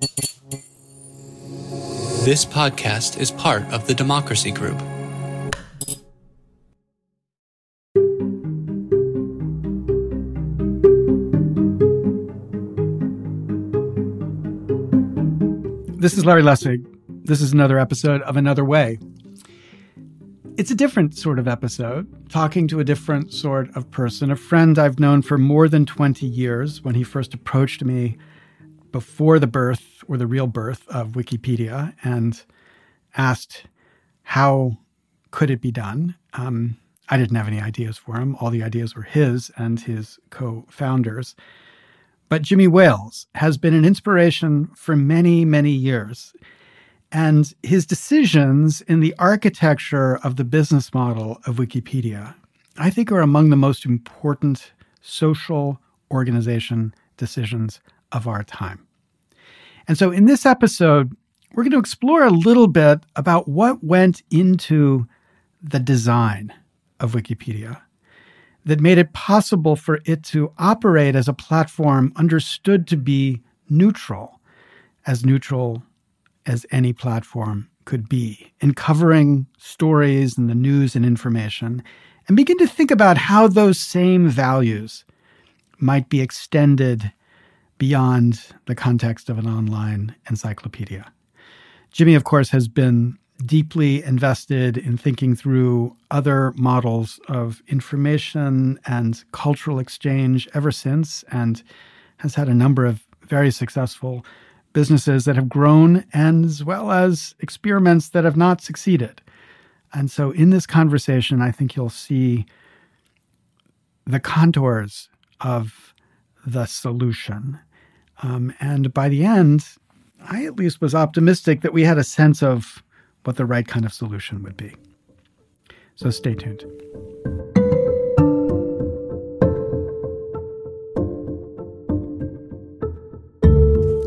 This podcast is part of the Democracy Group. This is Larry Lessig. This is another episode of Another Way. It's a different sort of episode, talking to a different sort of person, a friend I've known for more than 20 years when he first approached me before the birth or the real birth of Wikipedia and asked how could it be done. Um, I didn't have any ideas for him. All the ideas were his and his co founders. But Jimmy Wales has been an inspiration for many, many years. And his decisions in the architecture of the business model of Wikipedia, I think, are among the most important social organization decisions of our time. And so in this episode, we're going to explore a little bit about what went into the design of Wikipedia that made it possible for it to operate as a platform understood to be neutral, as neutral as any platform could be, in covering stories and the news and information, and begin to think about how those same values might be extended beyond the context of an online encyclopedia. Jimmy, of course, has been deeply invested in thinking through other models of information and cultural exchange ever since, and has had a number of very successful businesses that have grown, as well as experiments that have not succeeded. And so, in this conversation, I think you'll see the contours of the solution. Um, and by the end, I at least was optimistic that we had a sense of what the right kind of solution would be. So stay tuned.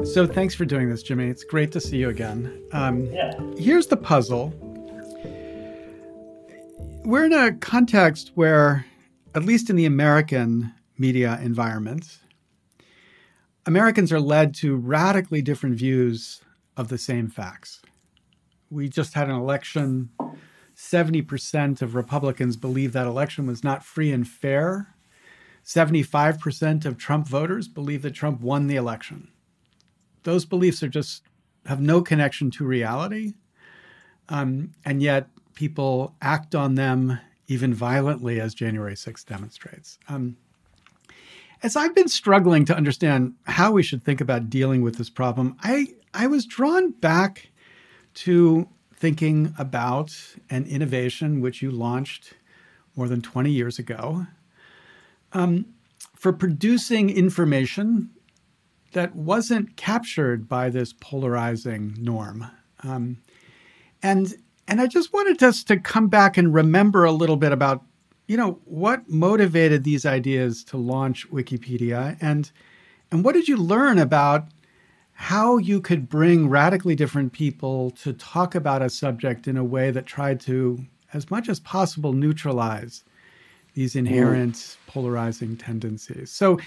So thanks for doing this, Jimmy. It's great to see you again. Um, yeah. Here's the puzzle. We're in a context where, at least in the American media environment, Americans are led to radically different views of the same facts. We just had an election. 70% of Republicans believe that election was not free and fair. 75% of Trump voters believe that Trump won the election. Those beliefs are just have no connection to reality. Um, and yet people act on them even violently, as January 6th demonstrates. Um, as I've been struggling to understand how we should think about dealing with this problem, I, I was drawn back to thinking about an innovation which you launched more than 20 years ago um, for producing information that wasn't captured by this polarizing norm. Um, and and I just wanted us to come back and remember a little bit about, you know, what motivated these ideas to launch Wikipedia and and what did you learn about how you could bring radically different people to talk about a subject in a way that tried to, as much as possible, neutralize these inherent mm. polarizing tendencies. So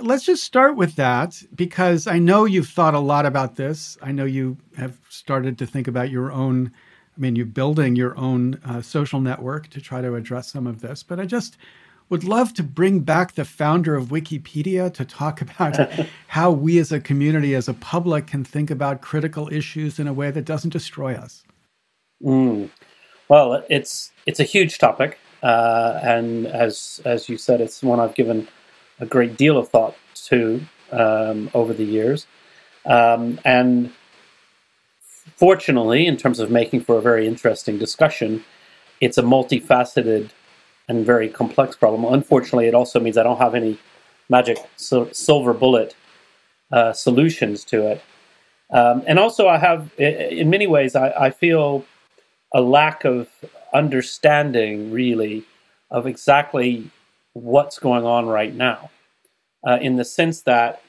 let's just start with that because I know you've thought a lot about this. I know you have started to think about your own. I mean, you're building your own uh, social network to try to address some of this. But I just would love to bring back the founder of Wikipedia to talk about how we as a community, as a public, can think about critical issues in a way that doesn't destroy us. Mm. Well, it's it's a huge topic, uh, and as as you said, it's one I've given a great deal of thought to um, over the years, um, and fortunately, in terms of making for a very interesting discussion, it's a multifaceted and very complex problem. Unfortunately, it also means I don't have any magic silver bullet uh, solutions to it. Um, and also, I have, in many ways, I, I, feel a lack of understanding, really, of exactly what's going on right now. Uh, in the sense that,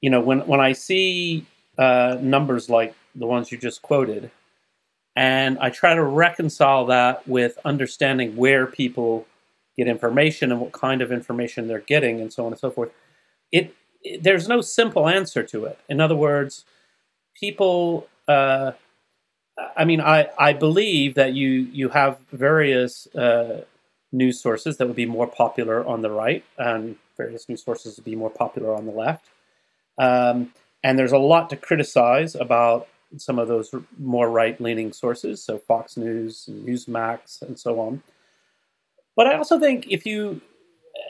you know, when when I see uh, numbers like the ones you just quoted, and I try to reconcile that with understanding where people get information and what kind of information they're getting and so on and so forth. It, it, there's no simple answer to it. In other words, people. Uh, I mean, I, I believe that you you have various uh, news sources that would be more popular on the right, and various news sources would be more popular on the left. Um, and there's a lot to criticize about some of those more right leaning sources, so Fox News, Newsmax, and so on. But I also think if you,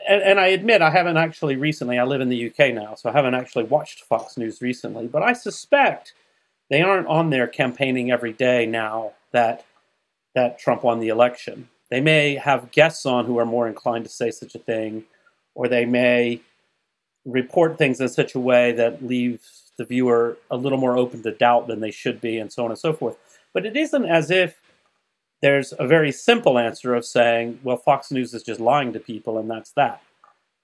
and, and, I admit I haven't actually recently, I live in the UK now, so I haven't actually watched Fox News recently, but I suspect they aren't on there campaigning every day now that that Trump won the election. They may have guests on who are more inclined to say such a thing, or they may report things in such a way that leaves the viewer a little more open to doubt than they should be, and so on and so forth. But it isn't as if there's a very simple answer of saying, well, Fox News is just lying to people, and that's that.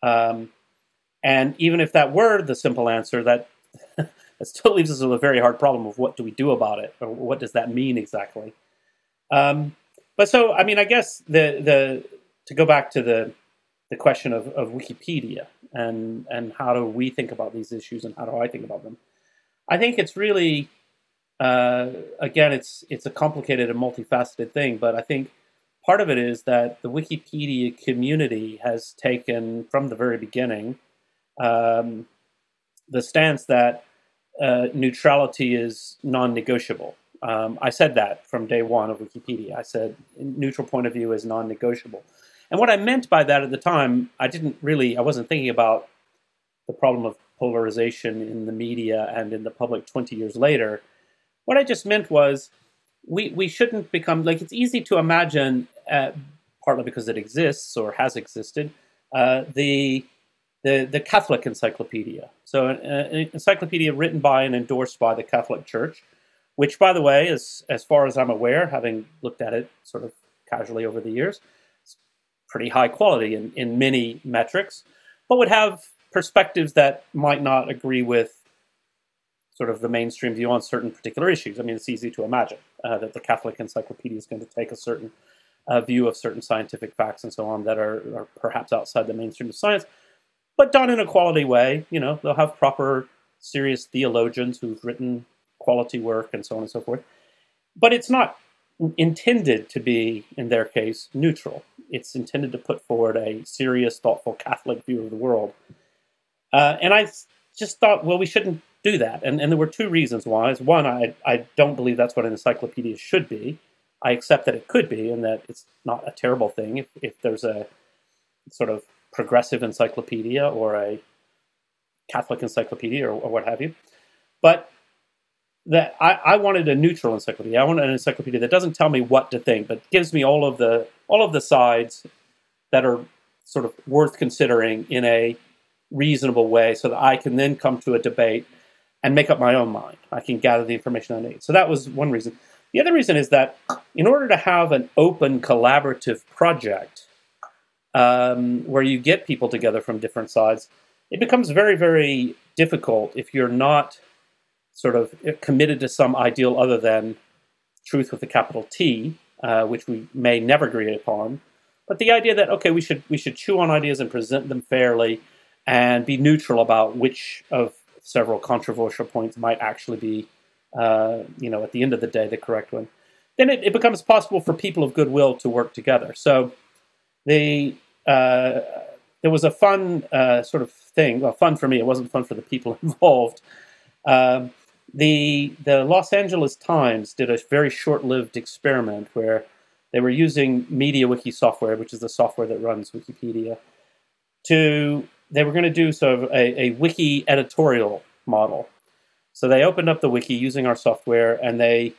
Um, and even if that were the simple answer, that it still leaves us with a very hard problem of what do we do about it, or what does that mean exactly. Um, but so, I mean, I guess the the to go back to the the question of, of Wikipedia and and how do we think about these issues and how do I think about them? I think it's really uh, again, it's it's a complicated and multifaceted thing, but I think part of it is that the Wikipedia community has taken from the very beginning um, the stance that uh, neutrality is non-negotiable. Um, I said that from day one of Wikipedia. I said neutral point of view is non-negotiable. And what I meant by that at the time, I didn't really, I wasn't thinking about the problem of polarization in the media and in the public 20 years later. What I just meant was we, we shouldn't become, like, it's easy to imagine, uh, partly because it exists or has existed, uh, the the, the Catholic Encyclopedia. So, an, an, encyclopedia written by and endorsed by the Catholic Church, which, by the way, is as far as I'm aware, having looked at it sort of casually over the years, pretty high quality in, in many metrics, but would have perspectives that might not agree with sort of the mainstream view on certain particular issues. I mean, it's easy to imagine uh, that the Catholic Encyclopedia is going to take a certain uh, view of certain scientific facts and so on that are, are perhaps outside the mainstream of science but done in a quality way. You know, they'll have proper, serious theologians who've written quality work and so on and so forth. But it's not intended to be, in their case, neutral. It's intended to put forward a serious, thoughtful Catholic view of the world. Uh, and I just thought, well, we shouldn't do that. And, and there were two reasons why. One, I, I don't believe that's what an encyclopedia should be. I accept that it could be and that it's not a terrible thing if, if there's a sort of progressive encyclopedia or a Catholic encyclopedia or, or what have you. But that I, I, wanted a neutral encyclopedia. I wanted an encyclopedia that doesn't tell me what to think, but gives me all of the all of the sides that are sort of worth considering in a reasonable way, so that I can then come to a debate and make up my own mind. I can gather the information I need. So that was one reason. The other reason is that in order to have an open collaborative project, um, where you get people together from different sides, it becomes very, very difficult if you're not sort of committed to some ideal other than truth with a capital T, uh, which we may never agree upon. But the idea that okay, we should we should chew on ideas and present them fairly, and be neutral about which of several controversial points might actually be, uh, you know, at the end of the day, the correct one. Then it, it becomes possible for people of goodwill to work together. So the uh, there was a fun uh, sort of thing. Well, fun for me. It wasn't fun for the people involved. Um, the the Los Angeles Times did a very short-lived experiment where they were using MediaWiki software, which is the software that runs Wikipedia, to they were going to do sort of a, a wiki editorial model. So they opened up the wiki using our software, and they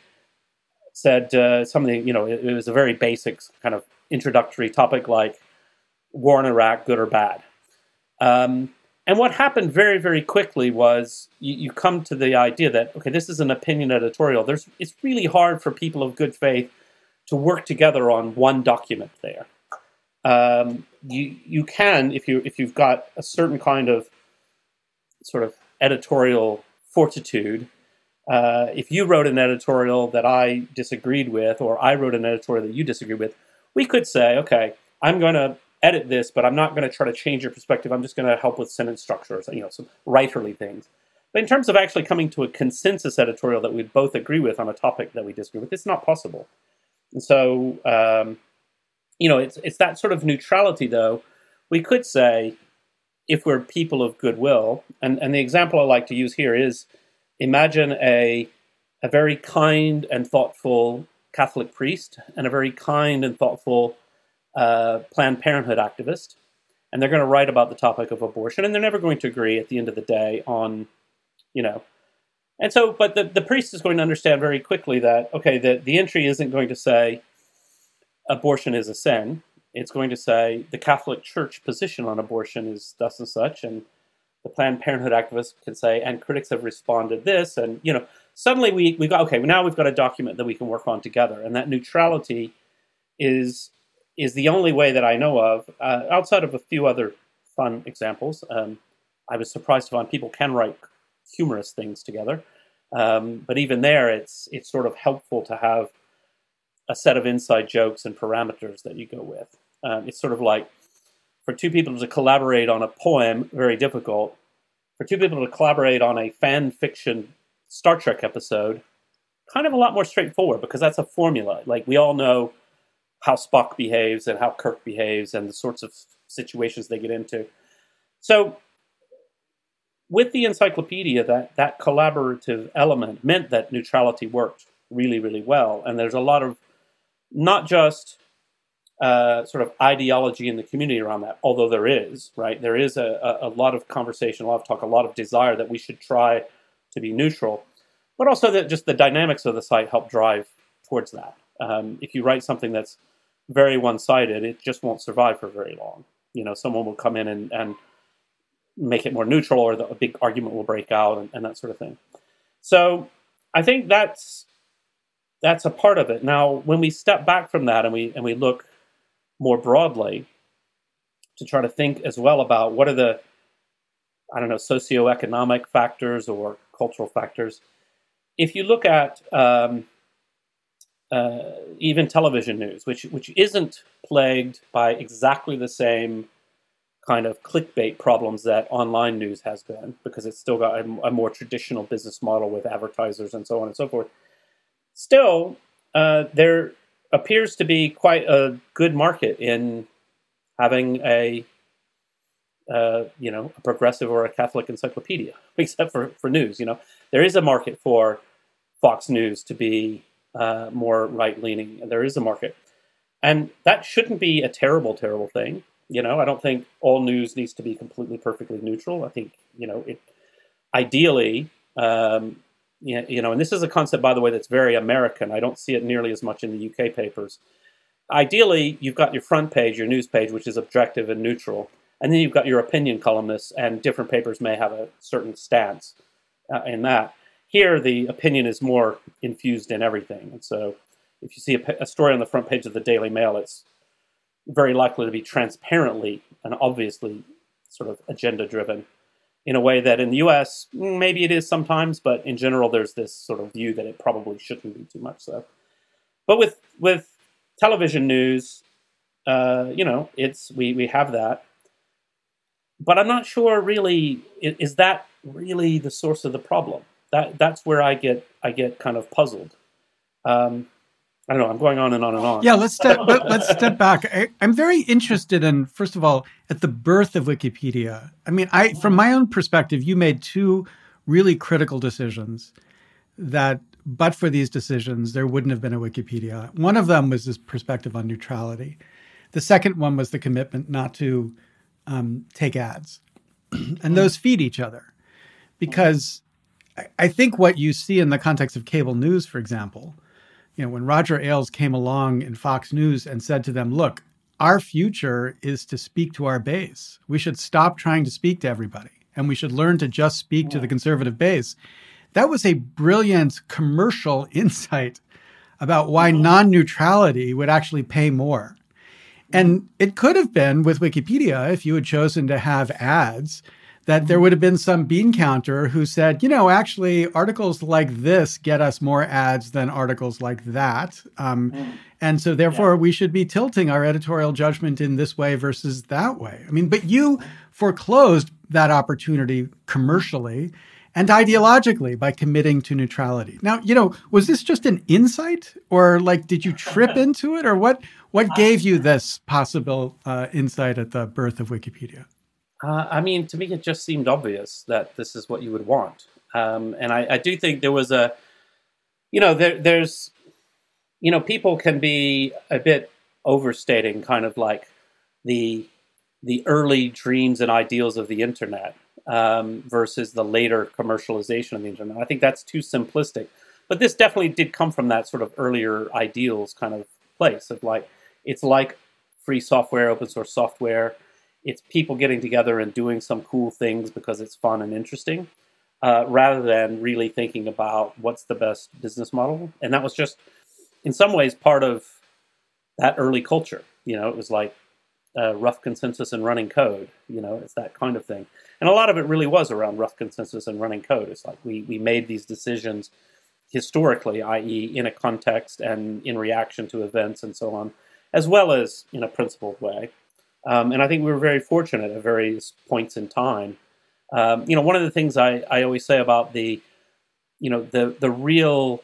said uh, something. You know, it, it was a very basic kind of introductory topic like war in Iraq, good or bad. Um, and what happened very, very quickly was you, you, come to the idea that okay, this is an opinion editorial. There's it's really hard for people of good faith to work together on one document there. Um, you you can if you if you've got a certain kind of sort of editorial fortitude. Uh, if you wrote an editorial that I disagreed with, or I wrote an editorial that you disagreed with, we could say, okay, I'm going to edit this, but I'm not going to try to change your perspective. I'm just going to help with sentence structures, you know, some writerly things. But in terms of actually coming to a consensus editorial that we both agree with on a topic that we disagree with, it's not possible. And so, um, you know, it's it's that sort of neutrality, though. We could say, if we're people of goodwill, and, and the example I like to use here is imagine a a very kind and thoughtful Catholic priest and a very kind and thoughtful uh, Planned Parenthood activist, and they're going to write about the topic of abortion, and they're never going to agree at the end of the day on, you know. And so, but the, the priest is going to understand very quickly that, okay, the, the entry isn't going to say abortion is a sin. It's going to say the Catholic Church position on abortion is thus and such, and the Planned Parenthood activists can say, and critics have responded this, and you know, suddenly we we got okay. Now we've got a document that we can work on together, and that neutrality is is the only way that I know of, uh, outside of a few other fun examples. Um, I was surprised to find people can write humorous things together, um, but even there, it's it's sort of helpful to have a set of inside jokes and parameters that you go with. Um, it's sort of like for two people to collaborate on a poem, very difficult. For two people to collaborate on a fan fiction Star Trek episode, kind of a lot more straightforward because that's a formula. Like we all know how Spock behaves and how Kirk behaves and the sorts of situations they get into. So with the encyclopedia, that that collaborative element meant that neutrality worked really, really well. And there's a lot of not just uh, sort of ideology in the community around that, although there is, right? There is a, a, a, lot of conversation, a lot of talk, a lot of desire that we should try to be neutral, but also that just the dynamics of the site help drive towards that. Um, if you write something that's very one sided, it just won't survive for very long. You know, someone will come in and, and make it more neutral, or the, a big argument will break out, and, and that sort of thing. So I think that's that's a part of it. Now, when we step back from that and we and we look more broadly to try to think as well about what are the I don't know socioeconomic factors or cultural factors. If you look at um, uh, even television news, which which isn't plagued by exactly the same kind of clickbait problems that online news has been, because it's still got a, a more traditional business model with advertisers and so on and so forth. Still, uh, there appears to be quite a good market in having a uh, you know a progressive or a Catholic encyclopedia, except for for news. You know, there is a market for Fox News to be uh, more right leaning. There is a market, and that shouldn't be a terrible, terrible thing. You know, I don't think all news needs to be completely perfectly neutral. I think you know it. Ideally, um, you know, and this is a concept, by the way, that's very American. I don't see it nearly as much in the UK papers. Ideally, you've got your front page, your news page, which is objective and neutral, and then you've got your opinion columnists, and different papers may have a certain stance uh, in that. Here, the opinion is more infused in everything, and so if you see a, a story on the front page of the Daily Mail, it's very likely to be transparently and obviously sort of agenda driven in a way that in the US, maybe it is sometimes, but in general, there's this sort of view that it probably shouldn't be too much so. But with, with television news, uh, you know, it's we, we have that. But I'm not sure really is that really the source of the problem? That that's where I get I get kind of puzzled. Um, I don't know. I'm going on and on and on. Yeah, let's step let, us step back. I, am very interested in first of all at the birth of Wikipedia. I mean, I from my own perspective, you made two really critical decisions that but for these decisions there wouldn't have been a Wikipedia. One of them was this perspective on neutrality. The second one was the commitment not to um, take ads, and those feed each other because I think what you see in the context of cable news, for example you know, when Roger Ailes came along in Fox News and said to them, look, our future is to speak to our base. We should stop trying to speak to everybody and we should learn to just speak to the conservative base. That was a brilliant commercial insight about why mm-hmm. non neutrality would actually pay more. And mm-hmm. it could have been with Wikipedia if you had chosen to have ads that there would have been some bean counter who said, you know, actually, articles like this get us more ads than articles like that. Um, mm. And so, therefore, yeah. we should be tilting our editorial judgment in this way versus that way. I mean, but you foreclosed that opportunity commercially and ideologically by committing to neutrality. Now, you know, was this just an insight or like did you trip into it or what what gave you this possible uh, insight at the birth of Wikipedia? Uh, I mean, to me, it just seemed obvious that this is what you would want. Um, and I, I, do think there was a, you know, there, there's, you know, people can be a bit overstating kind of like the the early dreams and ideals of the internet um, versus the later commercialization of the internet. I think that's too simplistic. But this definitely did come from that sort of earlier ideals kind of place of like it's like free software, open source software. It's people getting together and doing some cool things because it's fun and interesting, uh, rather than really thinking about what's the best business model. And that was just, in some ways, part of that early culture. You know, it was like uh, rough consensus and running code. You know, it's that kind of thing. And a lot of it really was around rough consensus and running code. It's like we, we made these decisions historically, i.e., in a context and in reaction to events and so on, as well as in a principled way. Um, and I think we were very fortunate at various points in time. Um, you know, one of the things I, I always say about the, you know, the the real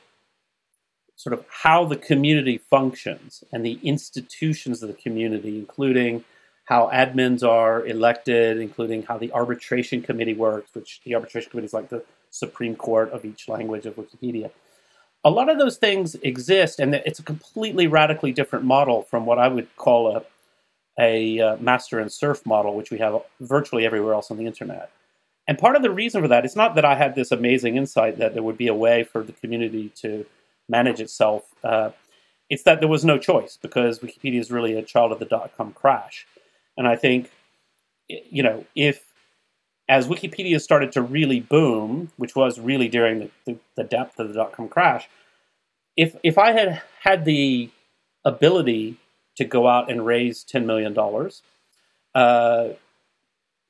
sort of how the community functions and the institutions of the community, including how admins are elected, including how the arbitration committee works, which the arbitration committee is like the Supreme Court of each language of Wikipedia. A lot of those things exist, and it's a completely radically different model from what I would call a, a uh, master and serf model, which we have virtually everywhere else on the internet. And part of the reason for that is not that I had this amazing insight that there would be a way for the community to manage itself. Uh, it's that there was no choice because Wikipedia is really a child of the dot com crash. And I think, you know, if as Wikipedia started to really boom, which was really during the, the, the depth of the dot com crash, if if I had had the ability to go out and raise ten million dollars, uh,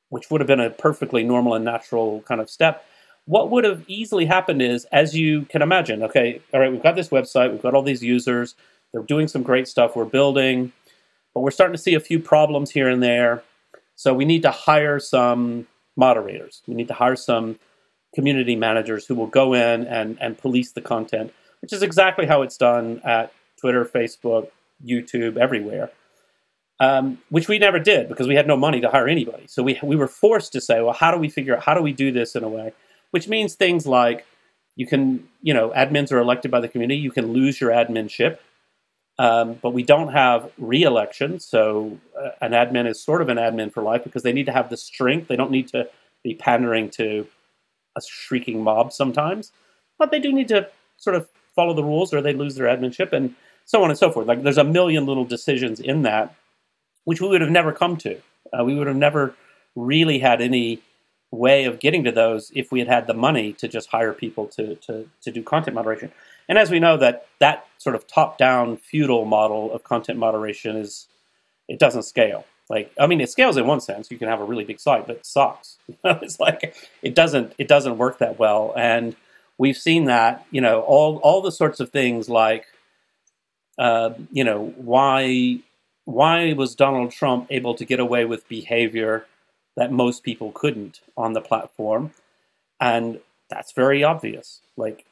which would have been a perfectly normal and natural kind of step, what would have easily happened is, as you can imagine, okay, all right, we've got this website, we've got all these users, they're doing some great stuff, we're building, but we're starting to see a few problems here and there. So we need to hire some moderators. We need to hire some community managers who will go in and, and police the content, which is exactly how it's done at Twitter, Facebook, YouTube, everywhere. Um, which we never did because we had no money to hire anybody. So we, we were forced to say, well, how do we figure out, how do we do this in a way? Which means things like you can, you know, admins are elected by the community. You can lose your adminship um, but we don't have re-election, so uh, an admin is sort of an admin for life because they need to have the strength. They don't need to be pandering to a shrieking mob sometimes, but they do need to sort of follow the rules or they lose their adminship and so on and so forth. Like there's a million little decisions in that, which we would have never come to. Uh, we would have never really had any way of getting to those if we had had the money to just hire people to to, to do content moderation. And as we know, that that sort of top-down feudal model of content moderation is it doesn't scale. Like, I mean, it scales in one sense. You can have a really big site, but it sucks. it's like it doesn't it doesn't work that well. And we've seen that. You know, all all the sorts of things like, uh, you know, why why was Donald Trump able to get away with behavior that most people couldn't on the platform? And that's very obvious. Like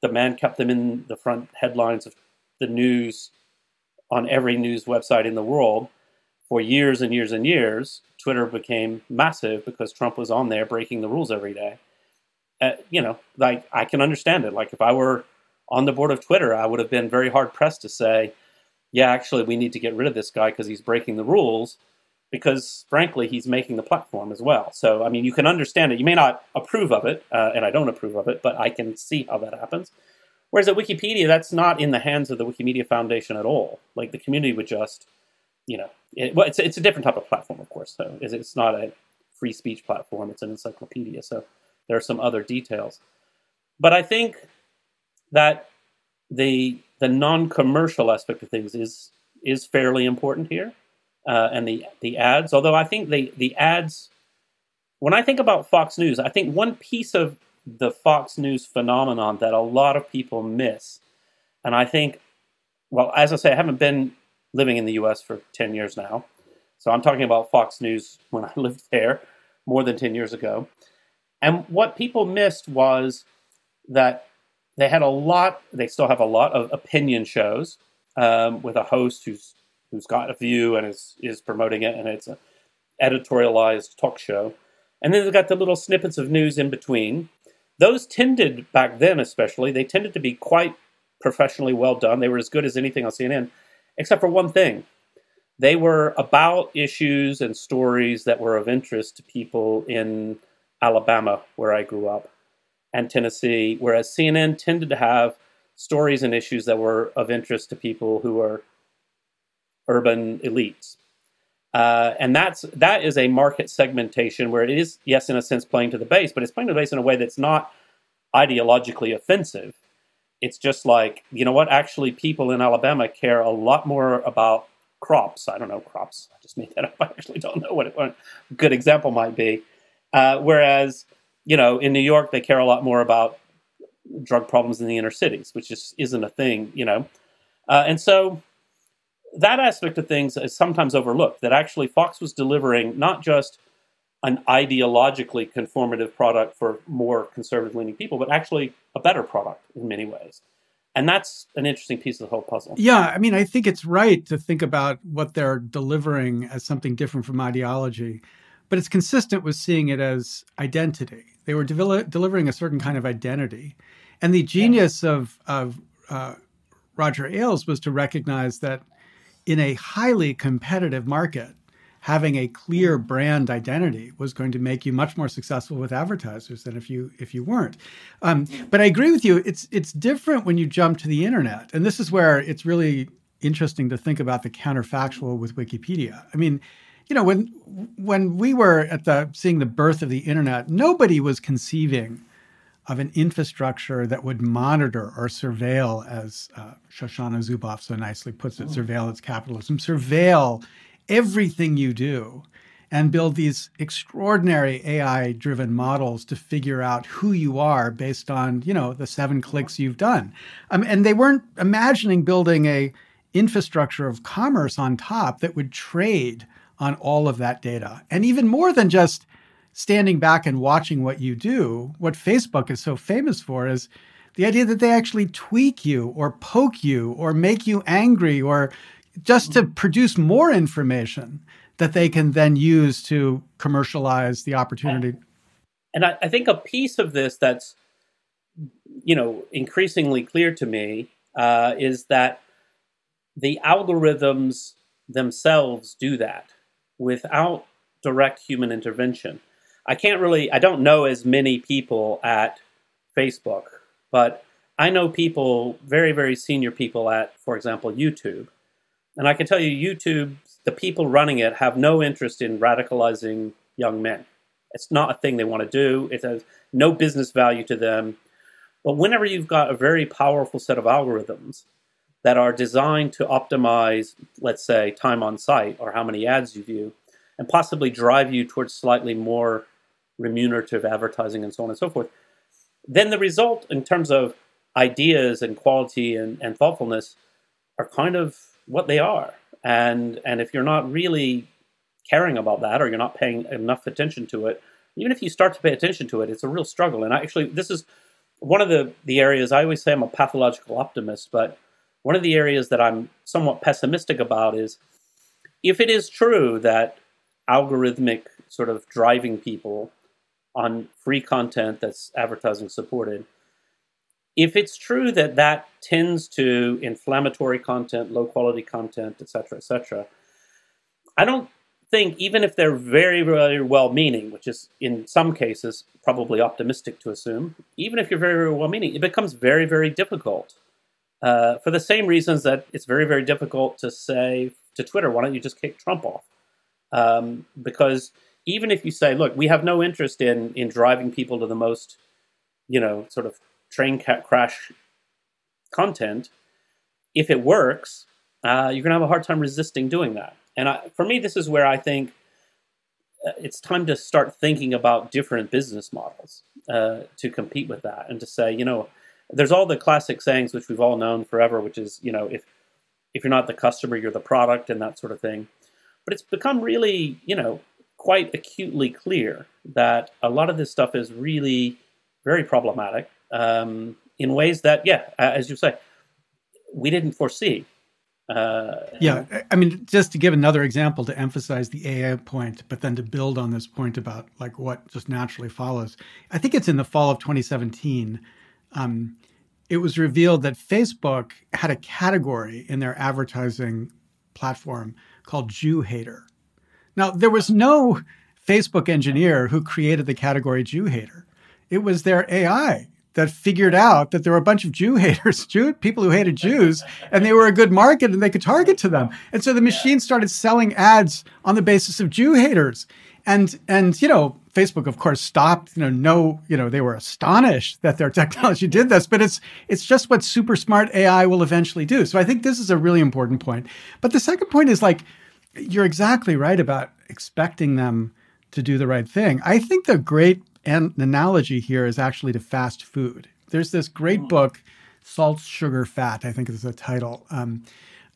the man kept them in the front headlines of the news on every news website in the world for years and years and years. Twitter became massive because Trump was on there breaking the rules every day. Uh, you know, like I can understand it. Like if I were on the board of Twitter, I would have been very hard pressed to say, yeah, actually, we need to get rid of this guy because he's breaking the rules because frankly, he's making the platform as well. So, I mean, you can understand it. You may not approve of it, uh, and I don't approve of it, but I can see how that happens. Whereas at Wikipedia, that's not in the hands of the Wikimedia Foundation at all. Like the community would just, you know, it, well, it's it's a different type of platform, of course. So it's not a free speech platform; it's an encyclopedia. So there are some other details, but I think that the the non-commercial aspect of things is is fairly important here uh, and the the ads. Although I think the the ads, when I think about Fox News, I think one piece of the Fox News phenomenon that a lot of people miss, and I think, well, as I say, I haven't been living in the U.S. for ten years now, so I'm talking about Fox News when I lived there more than ten years ago. And what people missed was that they had a lot. They still have a lot of opinion shows um, with a host who's who's got a view and is is promoting it, and it's an editorialized talk show. And then they've got the little snippets of news in between. Those tended back then, especially, they tended to be quite professionally well done. They were as good as anything on CNN, except for one thing. They were about issues and stories that were of interest to people in Alabama, where I grew up, and Tennessee, whereas CNN tended to have stories and issues that were of interest to people who are urban elites. Uh, and that's that is a market segmentation where it is, yes, in a sense, playing to the base, but it's playing to the base in a way that's not ideologically offensive. It's just like you know what? Actually, people in Alabama care a lot more about crops. I don't know crops. I just made that up. I actually don't know what, it, what a good example might be. Uh, whereas you know in New York they care a lot more about drug problems in the inner cities, which just isn't a thing. You know, uh, and so that aspect of things is sometimes overlooked. That actually Fox was delivering not just an ideologically conformative product for more conservative leaning people, but actually a better product in many ways. And that's an interesting piece of the whole puzzle. Yeah, I mean, I think it's right to think about what they're delivering as something different from ideology, but it's consistent with seeing it as identity. They were de- delivering a certain kind of identity. And the genius of, of uh, Roger Ailes was to recognize that in a highly competitive market, having a clear brand identity was going to make you much more successful with advertisers than if you if you weren't. Um, but I agree with you. It's it's different when you jump to the internet, and this is where it's really interesting to think about the counterfactual with Wikipedia. I mean, you know, when when we were at the seeing the birth of the internet, nobody was conceiving of an infrastructure that would monitor or surveil, as uh, Shoshana Zuboff so nicely puts it, oh. surveillance capitalism, surveil everything you do and build these extraordinary AI driven models to figure out who you are based on, you know, the seven clicks you've done. Um, and they weren't imagining building a infrastructure of commerce on top that would trade on all of that data. And even more than just standing back and watching what you do, what Facebook is so famous for is the idea that they actually tweak you or poke you or make you angry or just to produce more information that they can then use to commercialize the opportunity. And I, I think a piece of this that's you know increasingly clear to me uh, is that the algorithms themselves do that without direct human intervention. I can't really, I don't know as many people at Facebook, but I know people, very, very senior people at, for example, YouTube. And I can tell you, YouTube, the people running it have no interest in radicalizing young men. It's not a thing they want to do, it has no business value to them. But whenever you've got a very powerful set of algorithms that are designed to optimize, let's say, time on site or how many ads you view, and possibly drive you towards slightly more remunerative advertising and so on and so forth, then the result in terms of ideas and quality and, and thoughtfulness are kind of what they are. And and if you're not really caring about that or you're not paying enough attention to it, even if you start to pay attention to it, it's a real struggle. And actually this is one of the, the areas I always say I'm a pathological optimist, but one of the areas that I'm somewhat pessimistic about is if it is true that algorithmic sort of driving people on free content that's advertising supported. If it's true that that tends to inflammatory content, low quality content, et cetera, et cetera, I don't think even if they're very, very well meaning, which is in some cases probably optimistic to assume, even if you're very, very well meaning, it becomes very, very difficult. Uh, for the same reasons that it's very, very difficult to say to Twitter, why don't you just kick Trump off? Um, because even if you say, look, we have no interest in in driving people to the most, you know, sort of train crash content, if it works, uh, you're going to have a hard time resisting doing that. And I, for me, this is where I think uh, it's time to start thinking about different business models uh, to compete with that, and to say, you know, there's all the classic sayings which we've all known forever, which is, you know, if if you're not the customer, you're the product, and that sort of thing. But it's become really, you know, quite acutely clear that a lot of this stuff is really very problematic um, in ways that, yeah, as you say, we didn't foresee. Uh, yeah, I mean, just to give another example to emphasize the AI point, but then to build on this point about like what just naturally follows. I think it's in the fall of 2017. Um, it was revealed that Facebook had a category in their advertising platform called Jew hater. Now, there was no Facebook engineer who created the category Jew hater. It was their AI that figured out that there were a bunch of Jew haters, Jew people who hated Jews, and they were a good market and they could target to them. And so the machine started selling ads on the basis of Jew haters. And and you know, Facebook of course stopped, you know, no, you know, they were astonished that their technology did this, but it's it's just what super smart AI will eventually do. So I think this is a really important point. But the second point is like you're exactly right about expecting them to do the right thing. I think the great an analogy here is actually to fast food. There's this great hmm. book, Salt, Sugar, Fat, I think is the title. Um,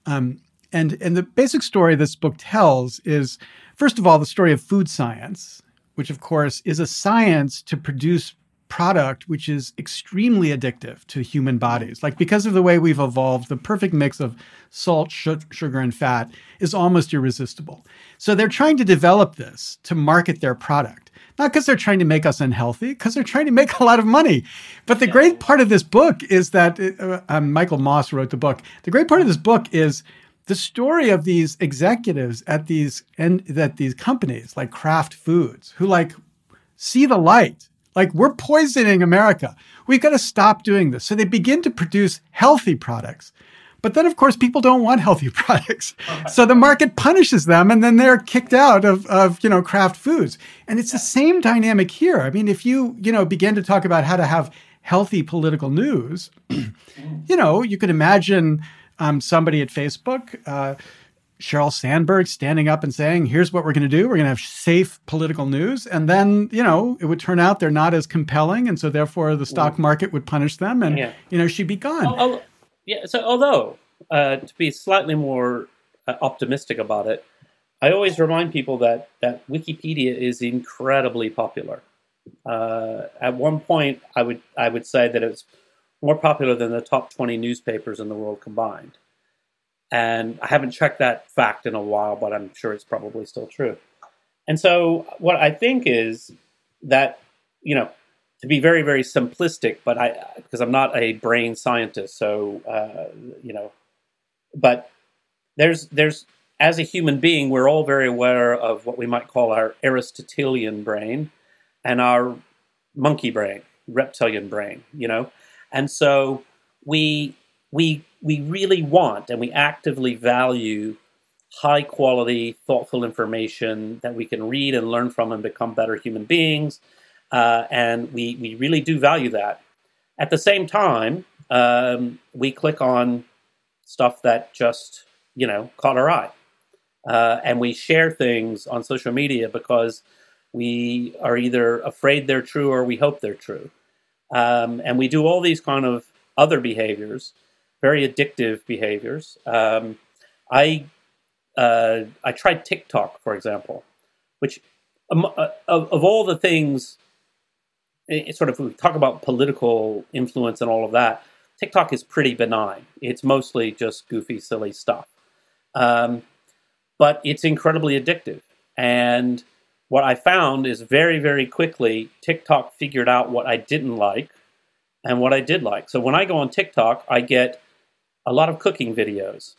um, and, and the basic story this book tells is, first of all, the story of food science, which of course is a science to produce product which is extremely addictive to human bodies. Like because of the way we've evolved, the perfect mix of salt, sh- sugar, and fat is almost irresistible. So they're trying to develop this to market their product. Not because they're trying to make us unhealthy, because they're trying to make a lot of money. But the great part of this book is that uh, um, Michael Moss wrote the book. The great part of this book is the story of these executives at these and that these companies like Kraft Foods who like see the light like, we're poisoning America. We've got to stop doing this. So they begin to produce healthy products. But then, of course, people don't want healthy products. So the market punishes them and then they're kicked out of, of, you know, Kraft Foods. And it's the same dynamic here. I mean, if you, you know, begin to talk about how to have healthy political news, you know, you could imagine um, somebody at Facebook uh, Sheryl Sandberg standing up and saying, here's what we're going to do. We're going to have safe political news. And then, you know, it would turn out they're not as compelling. And so therefore the stock market would punish them and, yeah. you know, she'd be gone. Oh, yeah. So although, uh, to be slightly more uh, optimistic about it, I always remind people that, that Wikipedia is incredibly popular. Uh, at one point, I would, I would say that it's more popular than the top 20 newspapers in the world combined. And I haven't checked that fact in a while, but I'm sure it's probably still true. And so, what I think is that, you know, to be very, very simplistic, but I, because I'm not a brain scientist, so, uh, you know, but there's, there's, as a human being, we're all very aware of what we might call our Aristotelian brain and our monkey brain, reptilian brain, you know? And so we, we we really want and we actively value high quality, thoughtful information that we can read and learn from and become better human beings. Uh, and we, we really do value that. At the same time, um, we click on stuff that just, you know, caught our eye. Uh, and we share things on social media because we are either afraid they're true or we hope they're true. Um, and we do all these kind of other behaviors very addictive behaviors. Um, I uh, I tried TikTok, for example, which um, uh, of, of, all the things, it, sort of we talk about political influence and all of that. TikTok is pretty benign. It's mostly just goofy, silly stuff, um, but it's incredibly addictive. And what I found is very, very quickly, TikTok figured out what I didn't like and what I did like. So when I go on TikTok, I get a lot of cooking videos.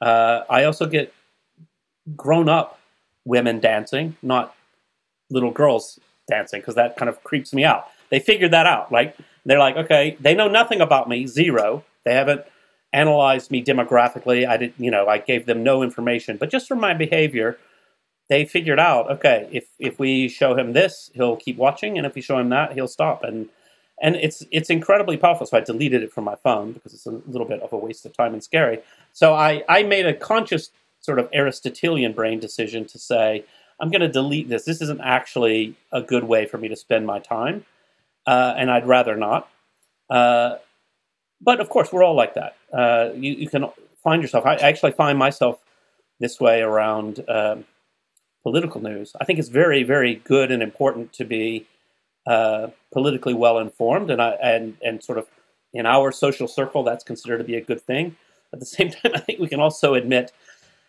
Uh, I also get grown up women dancing, not little girls dancing, because that kind of creeps me out. They figured that out. Like they're like, okay, they know nothing about me, zero. They haven't analyzed me demographically. I didn't, you know, I gave them no information, but just from my behavior, they figured out, okay, if if we show him this, he'll keep watching, and if we show him that, he'll stop. And and it's it's incredibly powerful. So I deleted it from my phone because it's a little bit of a waste of time and scary. So I I made a conscious sort of Aristotelian brain decision to say I'm going to delete this. This isn't actually a good way for me to spend my time, uh, and I'd rather not. Uh, but of course, we're all like that. Uh, you, you, can find yourself. I actually find myself this way around um, political news. I think it's very, very good and important to be uh, politically well informed, and I and and sort of in our social circle, that's considered to be a good thing. At the same time, I think we can also admit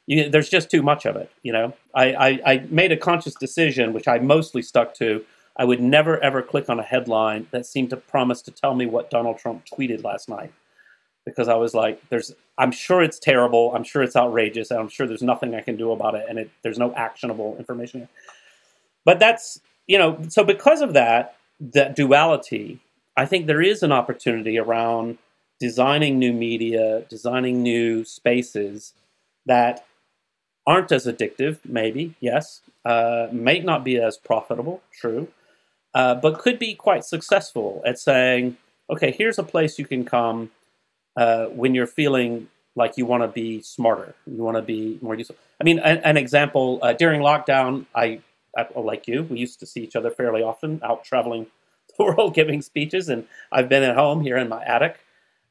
you, there's just too much of it. You know, I, I, I made a conscious decision, which I mostly stuck to. I would never ever click on a headline that seemed to promise to tell me what Donald Trump tweeted last night, because I was like, "There's, I'm sure it's terrible. I'm sure it's outrageous. And I'm sure there's nothing I can do about it, and it, there's no actionable information." But that's you know, so because of that, that duality, I think there is an opportunity around designing new media, designing new spaces that aren't as addictive, maybe, yes, uh, may not be as profitable, true, uh, but could be quite successful at saying, okay, here's a place you can come uh, when you're feeling like you want to be smarter, you want to be more useful. I mean, an, an example uh, during lockdown, I, I, like you, we used to see each other fairly often out traveling the world giving speeches, and I've been at home here in my attic.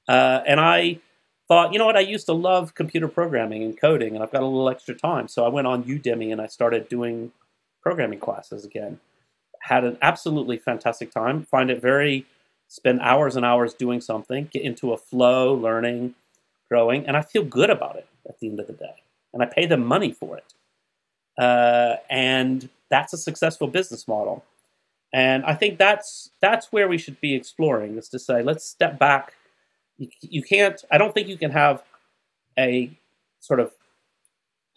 Uh, and I thought, you know what, I used to love computer programming and coding, and I've got a little extra time. So I went on Udemy and I started doing programming classes again. Had an absolutely fantastic time. Find it very, spend hours and hours doing something, get into a flow, learning, growing, and I feel good about it at the end of the day. And I pay them money for it. Uh, and that's a successful business model. And I think that's that's where we should be exploring is to say, let's step back you, you can't. I don't think you can have a sort of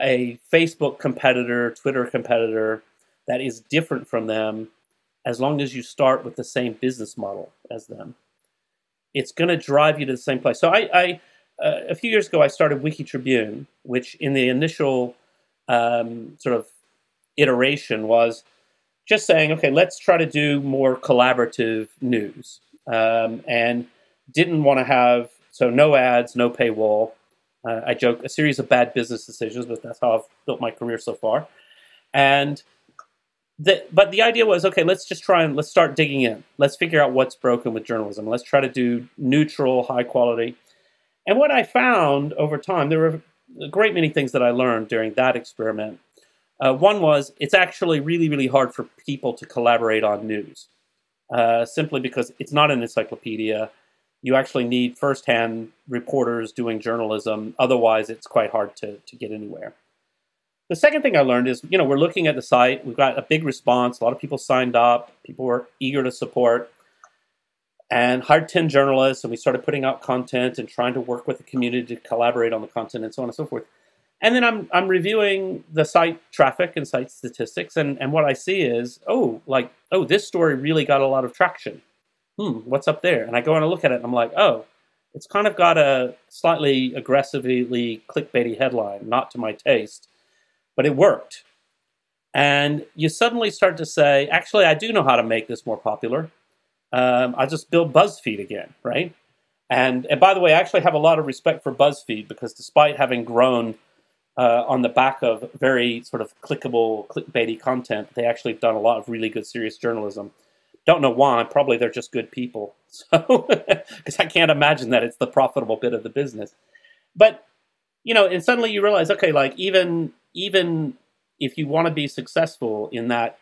a Facebook competitor, Twitter competitor that is different from them as long as you start with the same business model as them. It's going to drive you to the same place. So I, I uh, a few years ago, I started Wiki Tribune, which in the initial um, sort of iteration was just saying, okay, let's try to do more collaborative news. Um, and didn't want to have so no ads, no paywall. Uh, I joke a series of bad business decisions, but that's how I've built my career so far. And the, but the idea was okay. Let's just try and let's start digging in. Let's figure out what's broken with journalism. Let's try to do neutral, high quality. And what I found over time, there were a great many things that I learned during that experiment. Uh, one was it's actually really, really hard for people to collaborate on news, uh, simply because it's not an encyclopedia you actually need firsthand reporters doing journalism. Otherwise, it's quite hard to, to get anywhere. The second thing I learned is, you know, we're looking at the site. We've got a big response. A lot of people signed up. People were eager to support and hired 10 journalists. And we started putting out content and trying to work with the community to collaborate on the content and so on and so forth. And then I'm, I'm reviewing the site traffic and site statistics. And, and what I see is, oh, like, oh, this story really got a lot of traction hmm, what's up there? And I go and I look at it and I'm like, oh, it's kind of got a slightly aggressively clickbaity headline, not to my taste, but it worked. And you suddenly start to say, actually, I do know how to make this more popular. Um, I'll just build BuzzFeed again, right? And, and by the way, I actually have a lot of respect for BuzzFeed because despite having grown uh, on the back of very sort of clickable, clickbaity content, they actually have done a lot of really good, serious journalism. Don't know why. Probably they're just good people. So, because I can't imagine that it's the profitable bit of the business. But you know, and suddenly you realize, okay, like even even if you want to be successful in that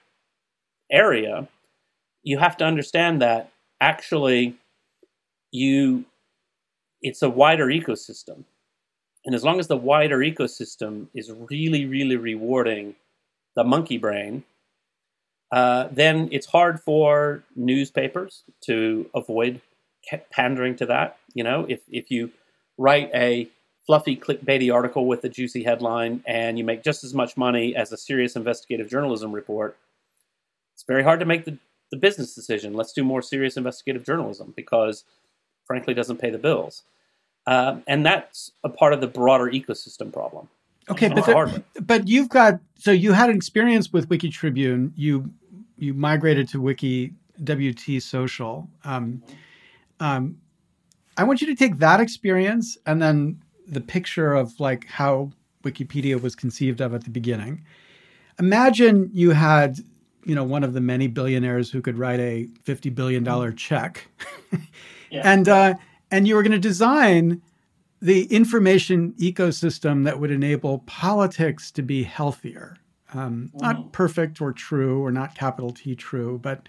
area, you have to understand that actually you it's a wider ecosystem. And as long as the wider ecosystem is really, really rewarding the monkey brain, uh, then it's hard for newspapers to avoid pandering to that. You know, if if you write a fluffy clickbaity article with a juicy headline and you make just as much money as a serious investigative journalism report, it's very hard to make the, the business decision. Let's do more serious investigative journalism because, frankly, doesn't pay the bills. Um, and that's a part of the broader ecosystem problem. Okay, but the, but you've got so you had an experience with Wiki Tribune. You you migrated to Wiki WT Social. Um, um, I want you to take that experience and then the picture of like how Wikipedia was conceived of at the beginning. Imagine you had, you know, one of the many billionaires who could write a fifty billion dollar check, yeah. and uh, and you were going to design the information ecosystem that would enable politics to be healthier um, mm-hmm. not perfect or true or not capital T true, but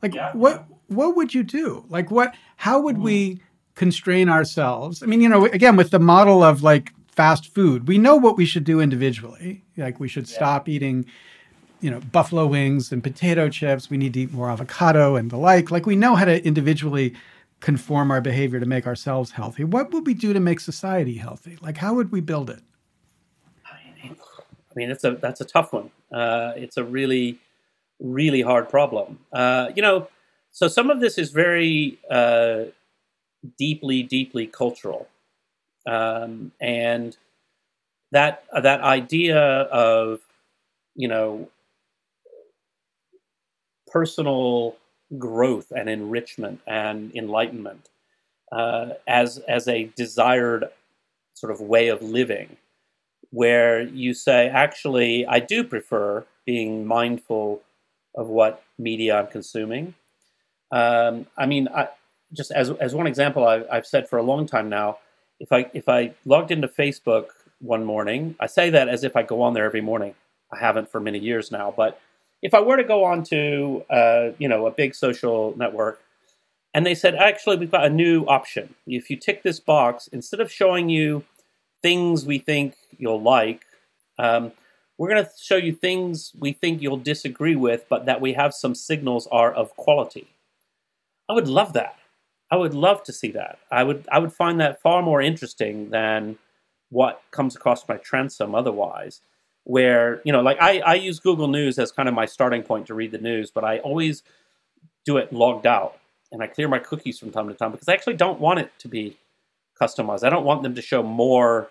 like yeah. what what would you do? Like what? How would mm-hmm. we constrain ourselves? I mean, you know, again with the model of like fast food, we know what we should do individually. Like we should yeah. stop eating you know buffalo wings and potato chips we need to eat more avocado and the like like we know how to individually conform our behavior to make ourselves healthy. What would we do to make society healthy? Like, how would we build it? I mean, it's a that's a tough one. Uh, it's a really, really hard problem. Uh, you know, so some of this is very uh, deeply, deeply cultural, um, and that that idea of you know personal growth and enrichment and enlightenment uh, as as a desired sort of way of living, where you say, actually, I do prefer being mindful of what media I'm consuming. Um, I mean, I, just as as one example, I, I've said for a long time now, if I if I logged into Facebook one morning, I say that as if I go on there every morning. I haven't for many years now, but if I were to go on to uh, you know a big social network, and they said, actually, we've got a new option. If you tick this box, instead of showing you things we think you'll like, um, we're going to show you things we think you'll disagree with, but that we have some signals are of quality. I would love that. I would love to see that. I would I would find that far more interesting than what comes across my transom otherwise where you know like I, I use google news as kind of my starting point to read the news but i always do it logged out and i clear my cookies from time to time because i actually don't want it to be customized. I don't want them to show more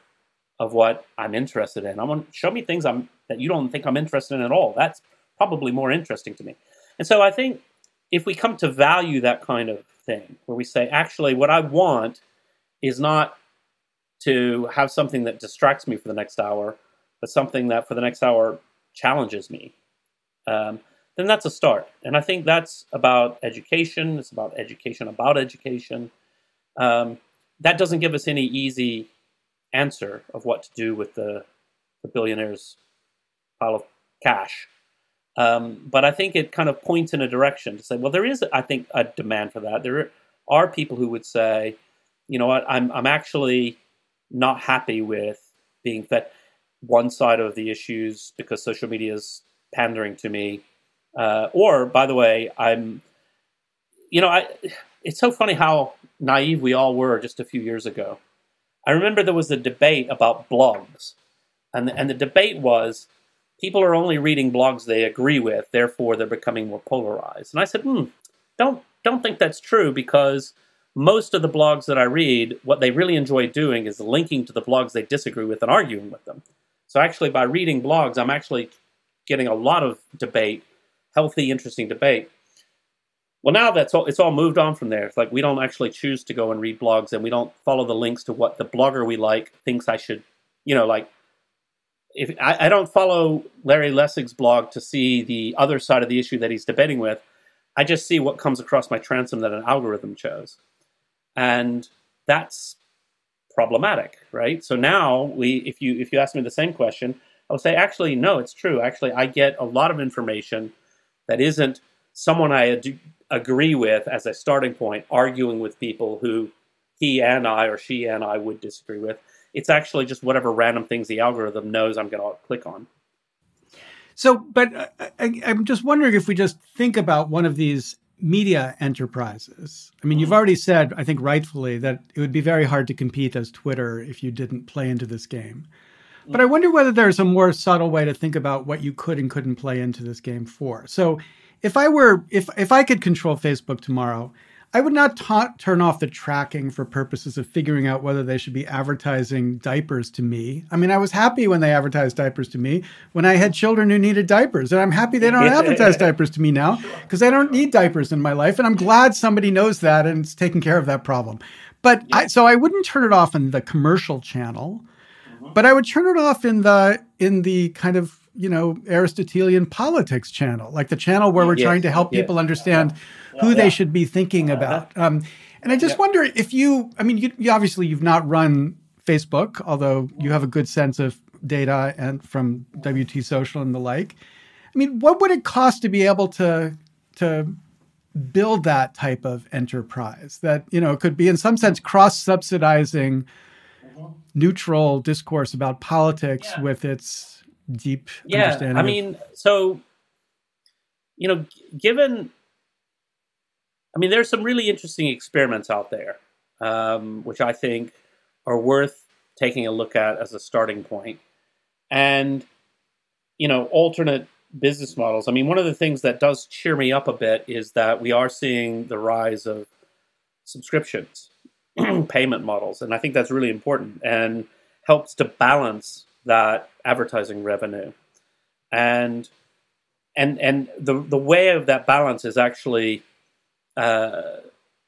of what i'm interested in. I want show me things i'm that you don't think i'm interested in at all. That's probably more interesting to me. And so i think if we come to value that kind of thing where we say actually what i want is not to have something that distracts me for the next hour but something that for the next hour challenges me, um, then that's a start. And I think that's about education. It's about education about education. Um, that doesn't give us any easy answer of what to do with the, the billionaire's pile of cash. Um, but I think it kind of points in a direction to say, well, there is, I think, a demand for that. There are people who would say, you know what, I'm, I'm actually not happy with being fed one side of the issues because social media is pandering to me. Uh, or, by the way, I'm, you know, I. It's so funny how naive we all were just a few years ago. I remember there was a debate about blogs, and and the debate was people are only reading blogs they agree with, therefore they're becoming more polarized. And I said, hmm, don't don't think that's true because most of the blogs that I read, what they really enjoy doing is linking to the blogs they disagree with and arguing with them. So actually, by reading blogs, I'm actually getting a lot of debate, healthy, interesting debate. Well, now that's all. It's all moved on from there. It's like we don't actually choose to go and read blogs, and we don't follow the links to what the blogger we like thinks I should. You know, like if I, I don't follow Larry Lessig's blog to see the other side of the issue that he's debating with, I just see what comes across my transom that an algorithm chose, and that's problematic, right? So now we, if you if you ask me the same question, I would say actually no, it's true. Actually, I get a lot of information that isn't someone I ad- agree with as a starting point, arguing with people who he and I or she and I would disagree with. It's actually just whatever random things the algorithm knows I'm going to click on. So, but uh, I, I'm just wondering if we just think about one of these media enterprises. I mean, you've already said, I think rightfully, that it would be very hard to compete as Twitter if you didn't play into this game. But I wonder whether there's a more subtle way to think about what you could and couldn't play into this game for. So, if I were, if if I could control Facebook tomorrow, I would not ta- turn off the tracking for purposes of figuring out whether they should be advertising diapers to me. I mean, I was happy when they advertised diapers to me when I had children who needed diapers. And I'm happy they don't advertise diapers to me now because I don't need diapers in my life. And I'm glad somebody knows that and is taking care of that problem. But yeah. I, so I wouldn't turn it off in the commercial channel, mm-hmm. but I would turn it off in the in the kind of you know Aristotelian politics channel, like the channel where we're yes. trying to help people understand who yeah. they should be thinking about. Um, and I just wonder if you, I mean, you, you, obviously you've not run Facebook, although you have a good sense of data and from WT Social and the like. I mean, what would it cost to be able to to build that type of enterprise that you know could be in some sense cross subsidizing neutral discourse about politics yeah. with its deep yeah, understanding. I mean, so you know, given I mean, there's some really interesting experiments out there, um, which I think are worth taking a look at as a starting point. And, you know, alternate business models. I mean, one of the things that does cheer me up a bit is that we are seeing the rise of subscriptions, payment models. And I think that's really important and helps to balance that advertising revenue. And and and the the way of that balance is actually uh,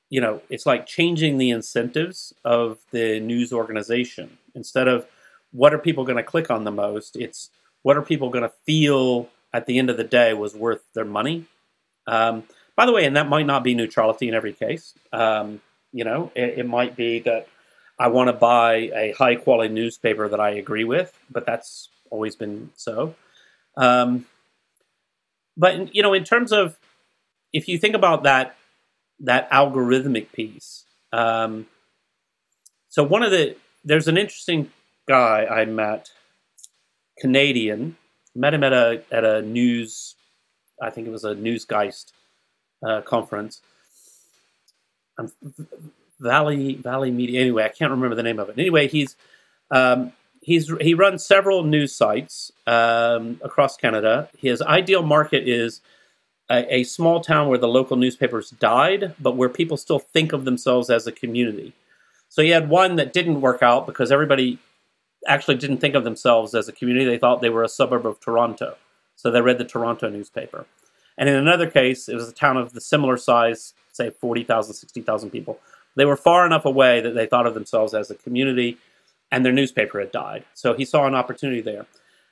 you know, it's like changing the incentives of the news organization. Instead of what are people going to click on the most, it's what are people going to feel at the end of the day was worth their money. Um, by the way, and that might not be neutrality in every case. Um, you know, it, it, might be that I want to buy a high quality newspaper that I agree with, but that's always been so. Um, but you know, in terms of if you think about that that algorithmic piece. Um, so one of the there's an interesting guy I met, Canadian. Met him at a at a news, I think it was a Newsgeist uh, conference. Um, Valley Valley Media. Anyway, I can't remember the name of it. Anyway, he's um, he's he runs several news sites um, across Canada. His ideal market is a, a, small town where the local newspapers died, but where people still think of themselves as a community. So you had one that didn't work out because everybody actually didn't think of themselves as a community. They thought they were a suburb of Toronto. So they read the Toronto newspaper. And in another case, it was a town of the similar size, say 40,000, 60,000 people. They were far enough away that they thought of themselves as a community and their newspaper had died. So he saw an opportunity there.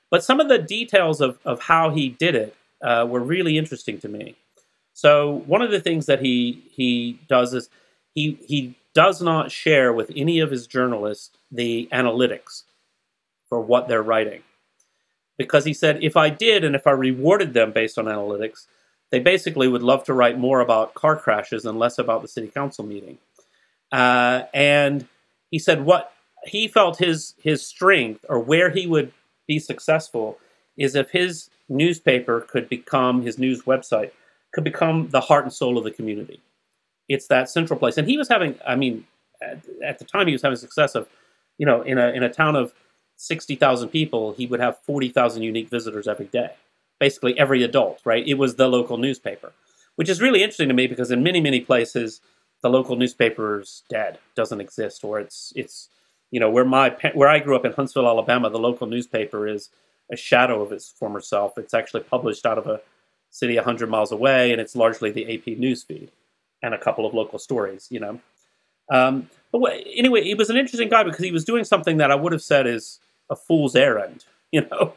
But some of the details of, of how he did it uh, were really interesting to me. So one of the things that he he does is he he does not share with any of his journalists the analytics for what they're writing. Because he said if I did and if I rewarded them based on analytics, they basically would love to write more about car crashes and less about the city council meeting. Uh, and he said what he felt his his strength or where he would be successful is if his newspaper could become his news website could become the heart and soul of the community. It's that central place, and he was having. I mean, at, the time he was having success of, you know, in a in a town of sixty thousand people, he would have forty thousand unique visitors every day. Basically, every adult, right? It was the local newspaper, which is really interesting to me because in many many places, the local newspaper is dead, doesn't exist, or it's it's you know where my where I grew up in Huntsville, Alabama, the local newspaper is a shadow of its former self. It's actually published out of a city 100 miles away, and it's largely the AP newsfeed and a couple of local stories, you know. Um, but anyway, he was an interesting guy because he was doing something that I would have said is a fool's errand, you know.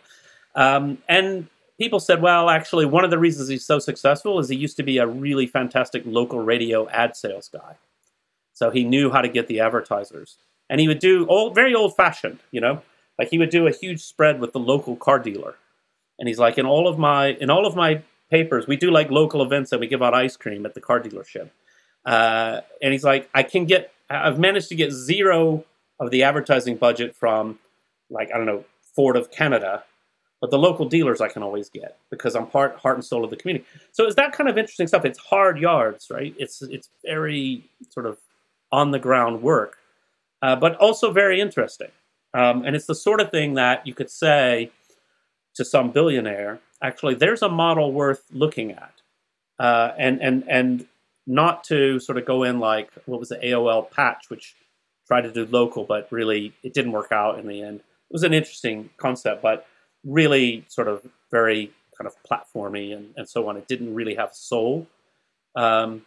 Um, and people said, well, actually, one of the reasons he's so successful is he used to be a really fantastic local radio ad sales guy. So he knew how to get the advertisers. And he would do old, very old fashioned, you know. Like he would do a huge spread with the local car dealer, and he's like, in all of my in all of my papers, we do like local events and we give out ice cream at the car dealership. Uh, and he's like, I can get, I've managed to get zero of the advertising budget from, like I don't know, Ford of Canada, but the local dealers I can always get because I'm part heart and soul of the community. So it's that kind of interesting stuff. It's hard yards, right? It's it's very sort of on the ground work, uh, but also very interesting. Um, and it's the sort of thing that you could say to some billionaire, actually, there's a model worth looking at. Uh, and, and, and not to sort of go in like, what was the AOL patch, which tried to do local, but really it didn't work out in the end. It was an interesting concept, but really sort of very kind of platformy and, and so on. It didn't really have soul. Um,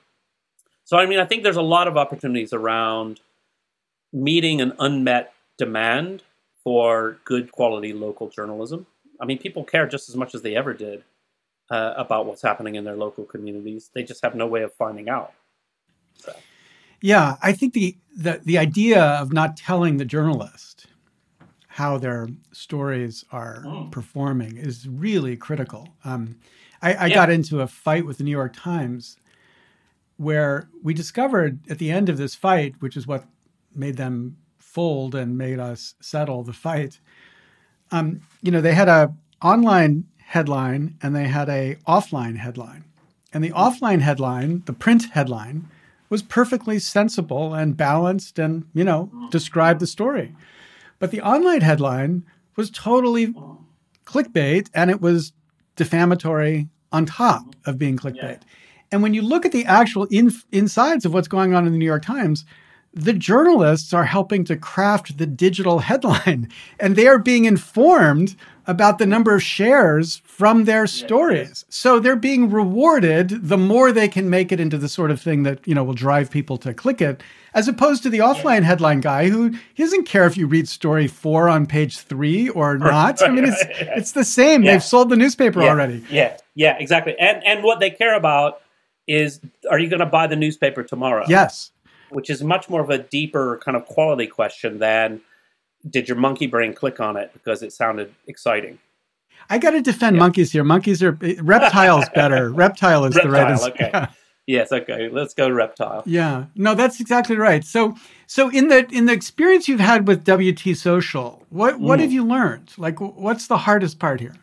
so, I mean, I think there's a lot of opportunities around meeting an unmet demand for good quality local journalism. I mean, people care just as much as they ever did uh, about what's happening in their local communities. They just have no way of finding out. So. Yeah, I think the, the the idea of not telling the journalist how their stories are Mm. performing is really critical. Um, I, I Yeah. got into a fight with the New York Times where we discovered at the end of this fight, which is what made them fold and made us settle the fight. Um, you know, they had a online headline and they had a offline headline. And the offline headline, the print headline, was perfectly sensible and balanced and, you know, described the story. But the online headline was totally clickbait and it was defamatory on top of being clickbait. And when you look at the actual in, insides of what's going on in the New York Times, the journalists are helping to craft the digital headline and they are being informed about the number of shares from their stories. So they're being rewarded the more they can make it into the sort of thing that, you know, will drive people to click it, as opposed to the offline headline guy who he doesn't care if you read story 4 on page 3 or not. I mean it's it's the same. Yeah. They've sold the newspaper yeah, already. Yeah, yeah, exactly. And and what they care about is are you going to buy the newspaper tomorrow? Yes. Which is much more of a deeper kind of quality question than did your monkey brain click on it because it sounded exciting. I got to defend monkeys here. Monkeys are reptiles better. Reptile is the right answer. okay. Yeah. Yes, okay. Let's go reptile. Yeah. No, that's exactly right. So so in the in the experience you've had with WT Social, what what Mm. have you learned? Like what's the hardest part here?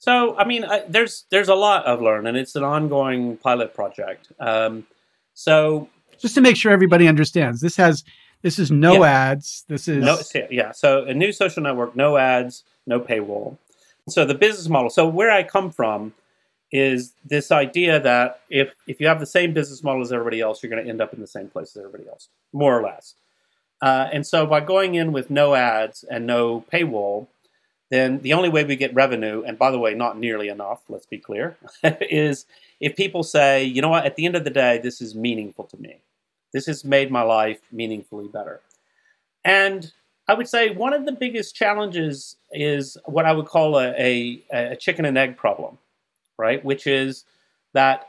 So, I mean, I, there's there's a lot I've learned, and it's an ongoing pilot project. Um, so, Just to make sure everybody understands. This has this is no Yeah. ads. This is no, yeah. So, a new social network, no ads, no paywall. So, the business model. So, where I come from is this idea that if if you have the same business model as everybody else, you're going to end up in the same place as everybody else, more or less. Uh, and so, by going in with no ads and no paywall, then the only way we get revenue, and by the way, not nearly enough, let's be clear, is if people say, you know what, at the end of the day, this is meaningful to me. This has made my life meaningfully better. And I would say one of the biggest challenges is what I would call a, a, a chicken and egg problem, right? Which is that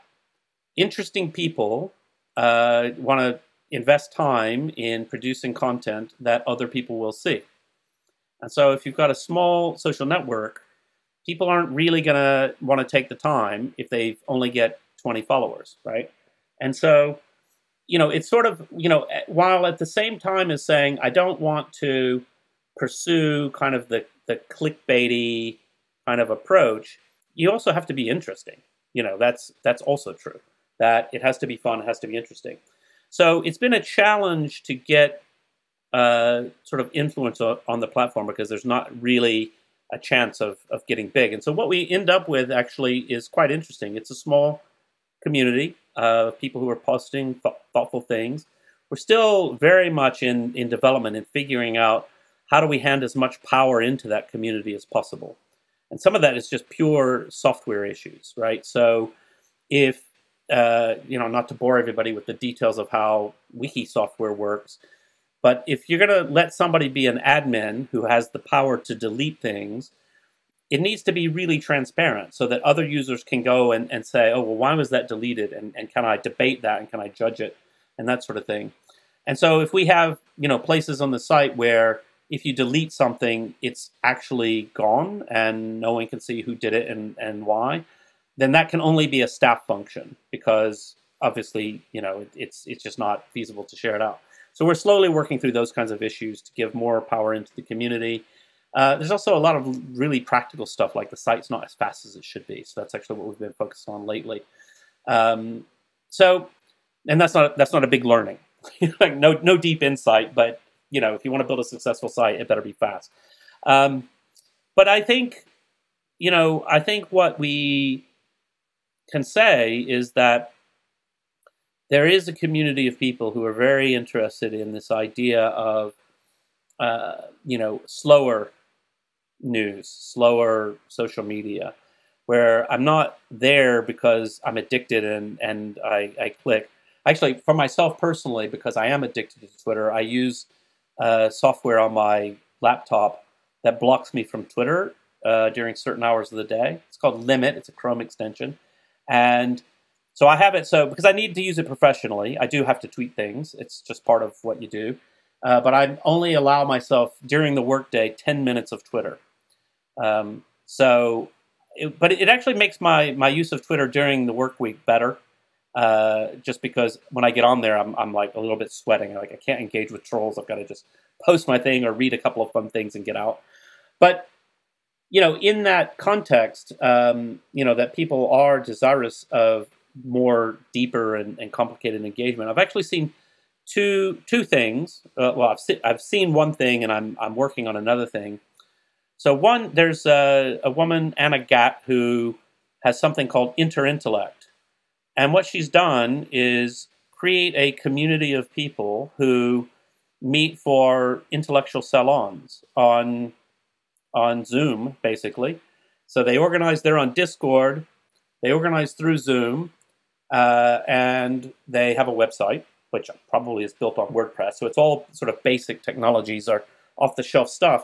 interesting people uh, want to invest time in producing content that other people will see. And so if you've got a small social network, people aren't really going to want to take the time if they only get 20 followers, right? And so, you know, it's sort of, you know, while at the same time as saying, I don't want to pursue kind of the, the clickbaity kind of approach, you also have to be interesting. You know, that's that's also true. That it has to be fun, it has to be interesting. So it's been a challenge to get uh, sort of influence o- on the platform because there's not really a chance of, of getting big. And so what we end up with actually is quite interesting. It's a small community of people who are posting th- thoughtful things. We're still very much in, in development and figuring out how do we hand as much power into that community as possible. And some of that is just pure software issues, right? So if, uh, you know, not to bore everybody with the details of how wiki software works, but if you're going to let somebody be an admin who has the power to delete things, it needs to be really transparent so that other users can go and, and say, oh, well, why was that deleted? And, and can I debate that and can I judge it? And that sort of thing. And so if we have, you know, places on the site where if you delete something, it's actually gone and no one can see who did it and, and why, then that can only be a staff function because obviously, you know, it, it's it's just not feasible to share it out. So we're slowly working through those kinds of issues to give more power into the community. Uh, there's also a lot of really practical stuff, like the site's not as fast as it should be. So that's actually what we've been focused on lately. Um, so, and that's not that's not a big learning, like no no deep insight, but you know, if you want to build a successful site, it better be fast. Um, but I think, you know, I think what we can say is that there is a community of people who are very interested in this idea of, uh, you know, slower news, slower social media, where I'm not there because I'm addicted and and I, I click. Actually, for myself personally, because I am addicted to Twitter, I use uh, software on my laptop that blocks me from Twitter uh, during certain hours of the day. It's called Limit. It's a Chrome extension, and so I have it. So because I need to use it professionally, I do have to tweet things. It's just part of what you do. uh, but I only allow myself during the workday 10 minutes of Twitter. Um, so, it, but it actually makes my, my use of Twitter during the work week better. Uh, just because when I get on there, I'm, I'm like a little bit sweating. Like I can't engage with trolls. I've got to just post my thing or read a couple of fun things and get out. But you know, in that context, um, you know that people are desirous of more deeper and, and complicated engagement. I've actually seen two two things. Uh, well, I've se- I've seen one thing, and I'm I'm working on another thing. So one, there's a, a woman Anna Gát who has something called Interintellect, and what she's done is create a community of people who meet for intellectual salons on on Zoom, basically. So they organize. They're on Discord. They organize through Zoom, uh, and they have a website which probably is built on WordPress. So it's all sort of basic technologies or off the shelf stuff.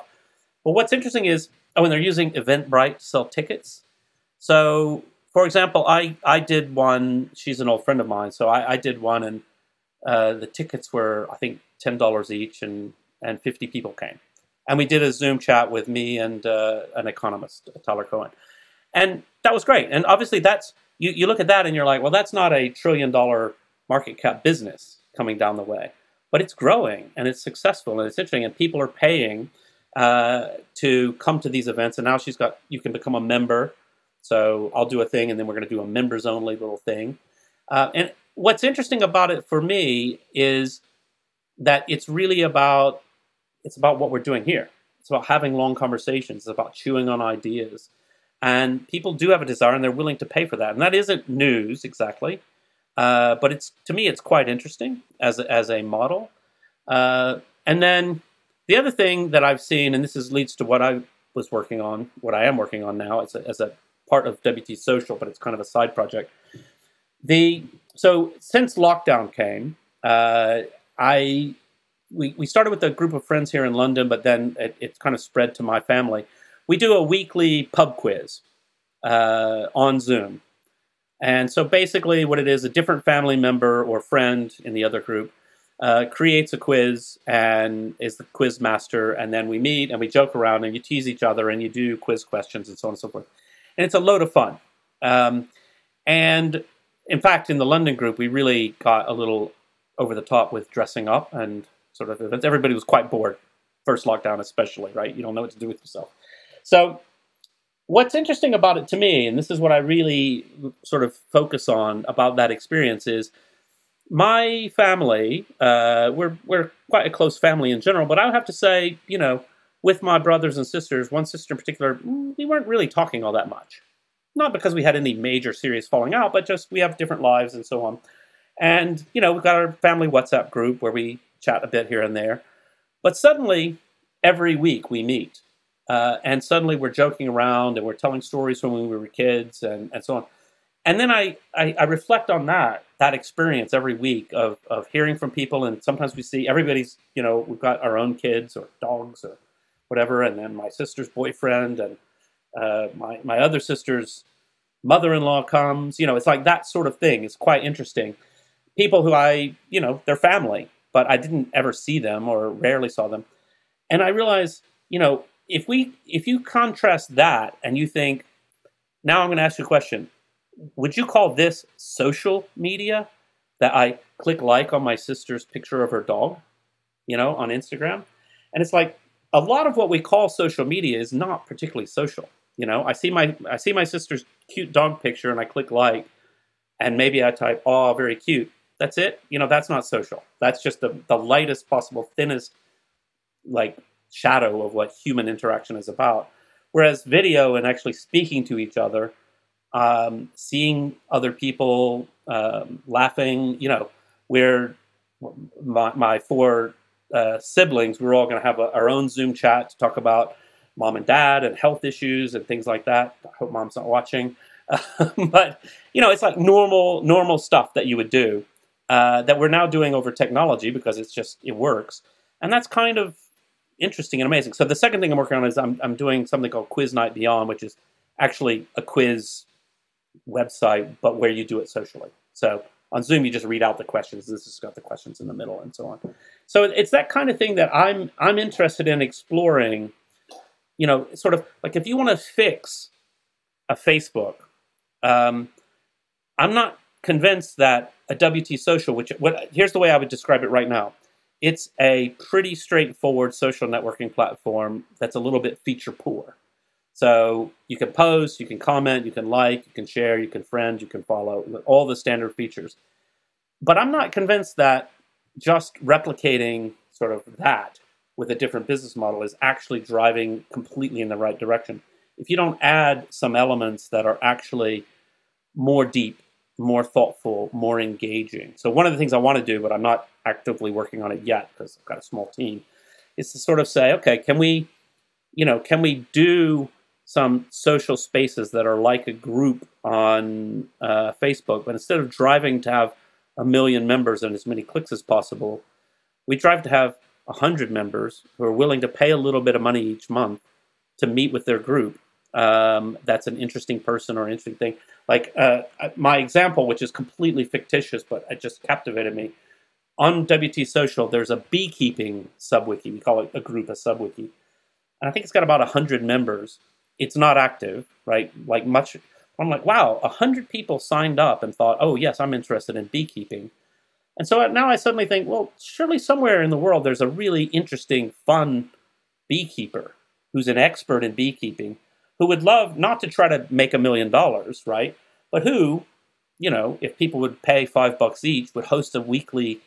But what's interesting is oh, when they're using Eventbrite to sell tickets. So, for example, I I did one. She's an old friend of mine, so I, I did one, and uh, the tickets were I think ten dollars each, and and fifty people came, and we did a Zoom chat with me and uh, an economist, Tyler Cowen, and that was great. And obviously, that's you you look at that and you're like, well, that's not a trillion dollar market cap business coming down the way, but it's growing and it's successful and it's interesting, and people are paying uh, to come to these events. And now she's got you can become a member. So I'll do a thing, and then we're going to do a members only little thing. Uh, and what's interesting about it for me is that it's really about it's about what we're doing here. It's about having long conversations. It's about chewing on ideas, and people do have a desire, and they're willing to pay for that. And that isn't news exactly, uh, but it's to me it's quite interesting as a, as a model. Uh, and then the other thing that I've seen, and this is leads to what I was working on, what I am working on now as a, as a part of WT Social, but it's kind of a side project. The so since lockdown came, uh, I we, we started with a group of friends here in London, but then it, it kind of spread to my family. We do a weekly pub quiz uh, on Zoom. And so basically, what it is a different family member or friend in the other group uh, creates a quiz and is the quiz master. And then we meet and we joke around and you tease each other and you do quiz questions and so on and so forth. And it's a load of fun. Um, and in fact, in the London group, we really got a little over the top with dressing up and sort of. Everybody was quite bored, first lockdown especially, right? You don't know what to do with yourself. So, what's interesting about it to me, and this is what I really sort of focus on about that experience, is my family. Uh, we're we're quite a close family in general, but I have to say, you know, with my brothers and sisters, one sister in particular, mm, we weren't really talking all that much. Not because we had any major serious falling out, but just we have different lives and so on. And, you know, we've got our family WhatsApp group where we chat a bit here and there. But suddenly, every week we meet. Uh, and suddenly we're joking around and we're telling stories from when we were kids and, and so on. And then I, I, I reflect on that, that experience every week of, of hearing from people. And sometimes we see everybody's, you know, we've got our own kids or dogs or whatever. And then my sister's boyfriend and uh, my, my other sister's mother in law comes. You know, it's like that sort of thing. It's quite interesting. People who I, you know, they're family but I didn't ever see them or rarely saw them. And I realized, you know, if we if you contrast that and you think, now I'm going to ask you a question, would you call this social media that I click like on my sister's picture of her dog, you know, on Instagram? And it's like a lot of what we call social media is not particularly social. You know, I see my I see my sister's cute dog picture and I click like, and maybe I type, "Oh, very cute," That's it. You know, that's not social. That's just the, the lightest possible, thinnest, like shadow of what human interaction is about. Whereas video and actually speaking to each other, um, seeing other people um, laughing, you know, where my, my four uh, siblings, we are all going to have a, our own Zoom chat to talk about mom and dad and health issues and things like that. I hope mom's not watching. but you know, it's like normal normal stuff that you would do. Uh, that we're now doing over technology because it's just it works, and that's kind of interesting and amazing. So the second thing I'm working on is I'm I'm doing something called Quiz Night Beyond, which is actually a quiz website, but where you do it socially. So On Zoom, you just read out the questions. This has got the questions in the middle, and so on. So it's that kind of thing that I'm I'm interested in exploring. You know, sort of like if you want to fix a Facebook, um, I'm not convinced that a WT Social, which what here's the way I would describe it right now. It's a pretty straightforward social networking platform that's a little bit feature poor. So you can post, you can comment, you can like, you can share, you can friend, you can follow, all the standard features. But I'm not convinced that just replicating sort of that with a different business model is actually driving completely in the right direction. If you don't add some elements that are actually more deep, more thoughtful, more engaging. So one of the things I want to do, but I'm not actively working on it yet because I've got a small team, is to sort of say, okay, can we, you know, can we do some social spaces that are like a group on uh, Facebook, but instead of driving to have a million members and as many clicks as possible, we drive to have a hundred members who are willing to pay a little bit of money each month to meet with their group. Um, that's an interesting person or interesting thing. Like uh, my example, which is completely fictitious, but it just captivated me. On WT Social, there's a beekeeping subwiki. We call it a group, a subwiki. And I think it's got about 100 members. It's not active, right? Like much. I'm like, wow, a 100 people signed up and thought, oh, yes, I'm interested in beekeeping. And so now I suddenly think, well, surely somewhere in the world there's a really interesting, fun beekeeper who's an expert in beekeeping who would love not to try to make a million dollars, right? But who, you know, if people would pay five bucks each, would host a weekly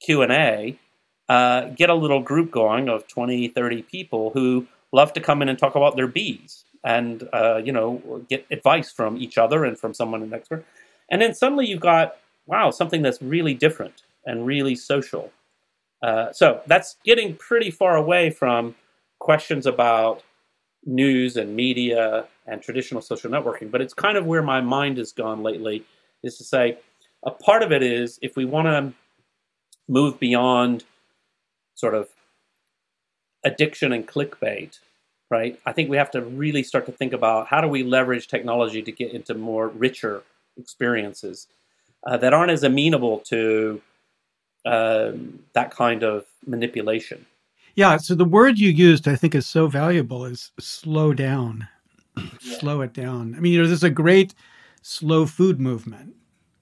Q and A, uh, get a little group going of 20, 30 people who love to come in and talk about their bees and uh, you know get advice from each other and from someone an expert. And then suddenly you've got wow something that's really different and really social. Uh, so that's getting pretty far away from questions about news and media and traditional social networking. But it's kind of where my mind has gone lately is to say a part of it is if we want to move beyond sort of addiction and clickbait, right? I think we have to really start to think about how do we leverage technology to get into more richer experiences uh, that aren't as amenable to um, that kind of manipulation. Yeah. So the word you used, I think, is so valuable is slow down, yeah. slow it down. I mean, you know, there's a great slow food movement,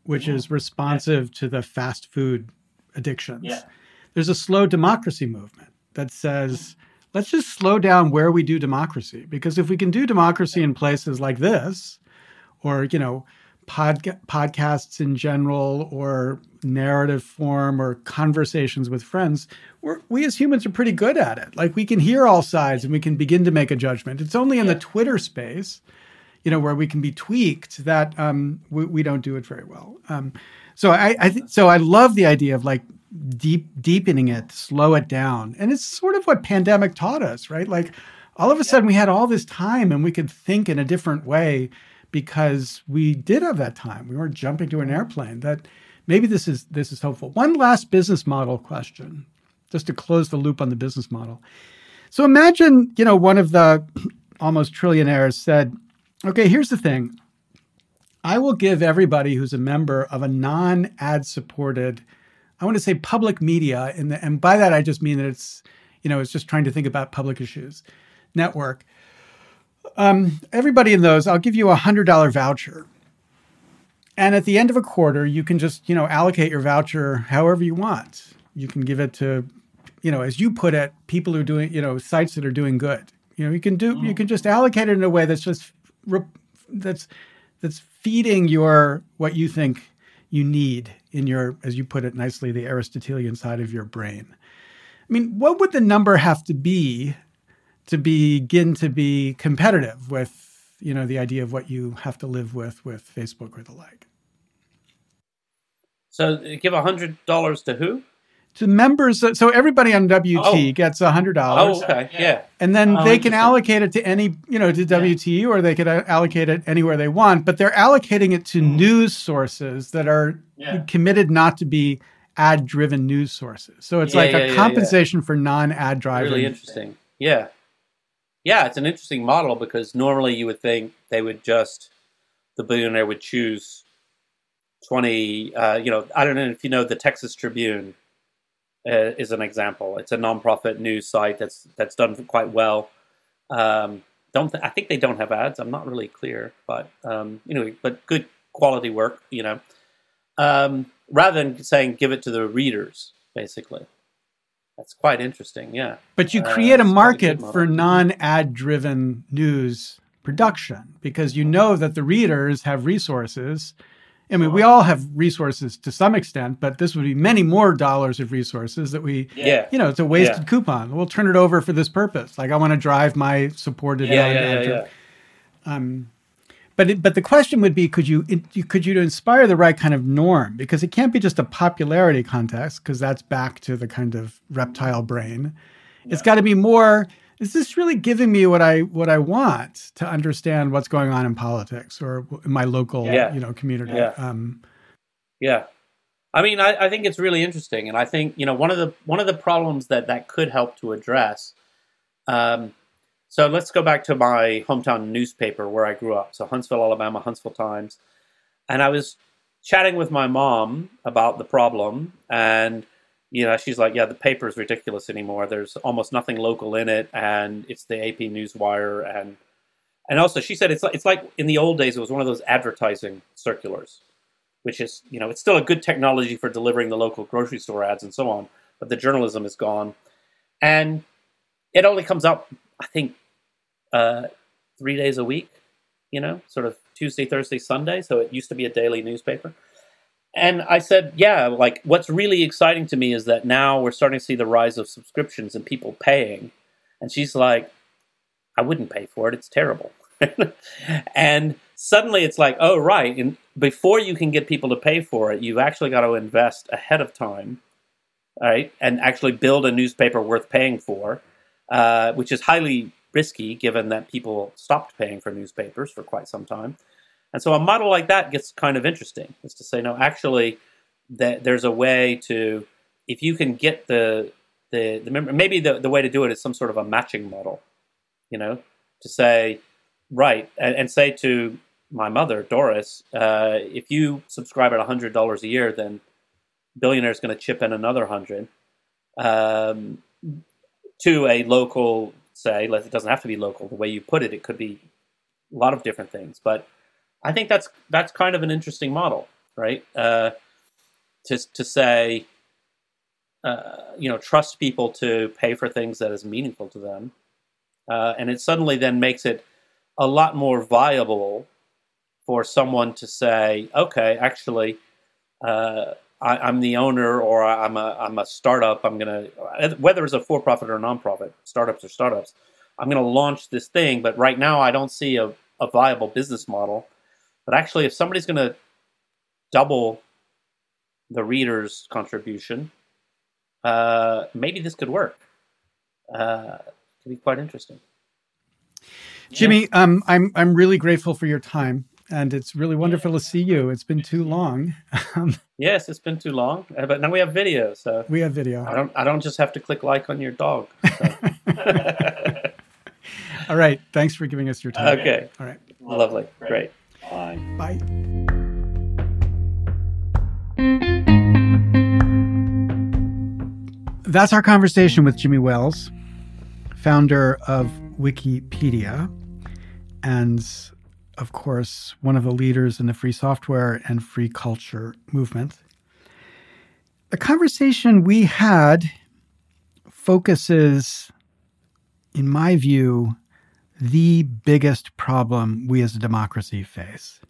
which mm-hmm. is responsive yeah. to the fast food addictions. Yeah. There's a slow democracy movement that says, let's just slow down where we do democracy. Because if we can do democracy in places like this, or, you know, pod, podcasts in general, or narrative form, or conversations with friends, we as humans are pretty good at it. Like we can hear all sides and we can begin to make a judgment. It's only in yeah. the Twitter space, you know, where we can be tweaked that um, we, we, don't do it very well. Um, so I, I th- so I love the idea of like deep deepening it, slow it down. And it's sort of what pandemic taught us, right? Like all of a sudden we had all this time and we could think in a different way because we did have that time. We weren't jumping to an mm-hmm. airplane. That maybe this is this is hopeful. One last business model question, just to close the loop on the business model. So imagine, you know, one of the almost trillionaires said, "Okay, here's the thing. I will give everybody who's a member of a non-ad supported I want to say public media, and, and by that I just mean that it's, you know, it's just trying to think about public issues network. Um, everybody in those, I'll give you a hundred dollar voucher, and at the end of a quarter, you can just, you know, allocate your voucher however you want. You can give it to, you know, as you put it, people who are doing, you know, sites that are doing good. You know, you can do, you can just allocate it in a way that's just that's that's feeding your what you think you need in your, as you put it nicely, the Aristotelian side of your brain. I mean, what would the number have to be to begin to be competitive with, you know, the idea of what you have to live with with Facebook or the like? So give a hundred dollars to who? to members. So everybody on WT oh. gets a hundred dollars. Oh, okay, yeah. And then oh, they can allocate it to any, you know, to WT, yeah. or they could allocate it anywhere they want. But they're allocating it to mm. news sources that are yeah. committed not to be ad-driven news sources. So it's yeah, like a compensation for non-ad driving. Really interesting. Yeah, yeah. It's an interesting model because normally you would think they would just the billionaire would choose twenty. Uh, you know, I don't know if you know the Texas Tribune uh, is an example. It's a nonprofit news site that's that's done quite well. Um, don't th- I think they don't have ads? I'm not really clear, but um, anyway, but good quality work. You know, um, rather than saying give it to the readers, basically. That's quite interesting, yeah. But you uh, create uh, a market a for non ad driven news production because you know that the readers have resources I mean, we all have resources to some extent, but this would be many more dollars of resources that we, yeah. you know, it's a wasted yeah. coupon. We'll turn it over for this purpose. Like I want to drive my supported. Yeah, yeah, yeah, yeah, Um, but it, but the question would be, could you, it, could you inspire the right kind of norm? Because it can't be just a popularity contest, because that's back to the kind of reptile brain. Yeah. It's got to be more is this really giving me what I what I want to understand what's going on in politics or in my local yeah. you know community? Yeah. Um, yeah. I mean, I, I think it's really interesting, and I think you know one of the one of the problems that that could help to address. Um, so let's go back to my hometown newspaper where I grew up. So Huntsville, Alabama, Huntsville Times, and I was chatting with my mom about the problem, and you know, she's like, yeah, the paper is ridiculous anymore. There's almost nothing local in it, and it's the AP Newswire, and and also she said it's like, it's like in the old days it was one of those advertising circulars, which is you know it's still a good technology for delivering the local grocery store ads and so on, but the journalism is gone, and it only comes out I think uh, three days a week, you know, sort of Tuesday, Thursday, Sunday. So it used to be a daily newspaper. And I said, yeah, like what's really exciting to me is that now we're starting to see the rise of subscriptions and people paying. And she's like, I wouldn't pay for it. It's terrible. and suddenly it's like, oh, right. And before you can get people to pay for it, you've actually got to invest ahead of time, right? And actually build a newspaper worth paying for, uh, which is highly risky given that people stopped paying for newspapers for quite some time. And so a model like that gets kind of interesting, is to say, no, actually, that there's a way to, if you can get the the, the maybe the, the way to do it is some sort of a matching model, you know, to say, right, and, and say to my mother, Doris, uh, if you subscribe at hundred dollars a year, then billionaire is going to chip in another hundred um, to a local. Say, it doesn't have to be local. The way you put it, it could be a lot of different things, but I think that's that's kind of an interesting model, right? Uh, to to say, uh, you know, trust people to pay for things that is meaningful to them, uh, and it suddenly then makes it a lot more viable for someone to say, okay, actually, uh, I, am the owner or I'm a I'm a startup. I'm gonna whether it's a for profit or a nonprofit, startups or startups. I'm gonna launch this thing, but right now I don't see a, a viable business model but actually, if somebody's to double the reader's contribution, uh, maybe this could work. Uh, could be quite interesting. Jimmy, um, I'm I'm really grateful for your time, and it's really wonderful to see you. It's been too long. Um, yes, it's been too long, uh, but now we have video, so we have video. I don't I don't just have to click like on your dog. So. All right, thanks for giving us your time. Okay, all right, lovely, great. Bye. Bye. That's our conversation with Jimmy Wales, founder of Wikipedia, and of course, one of the leaders in the free software and free culture movement. The conversation we had focuses, in my view, the biggest problem we as a democracy face.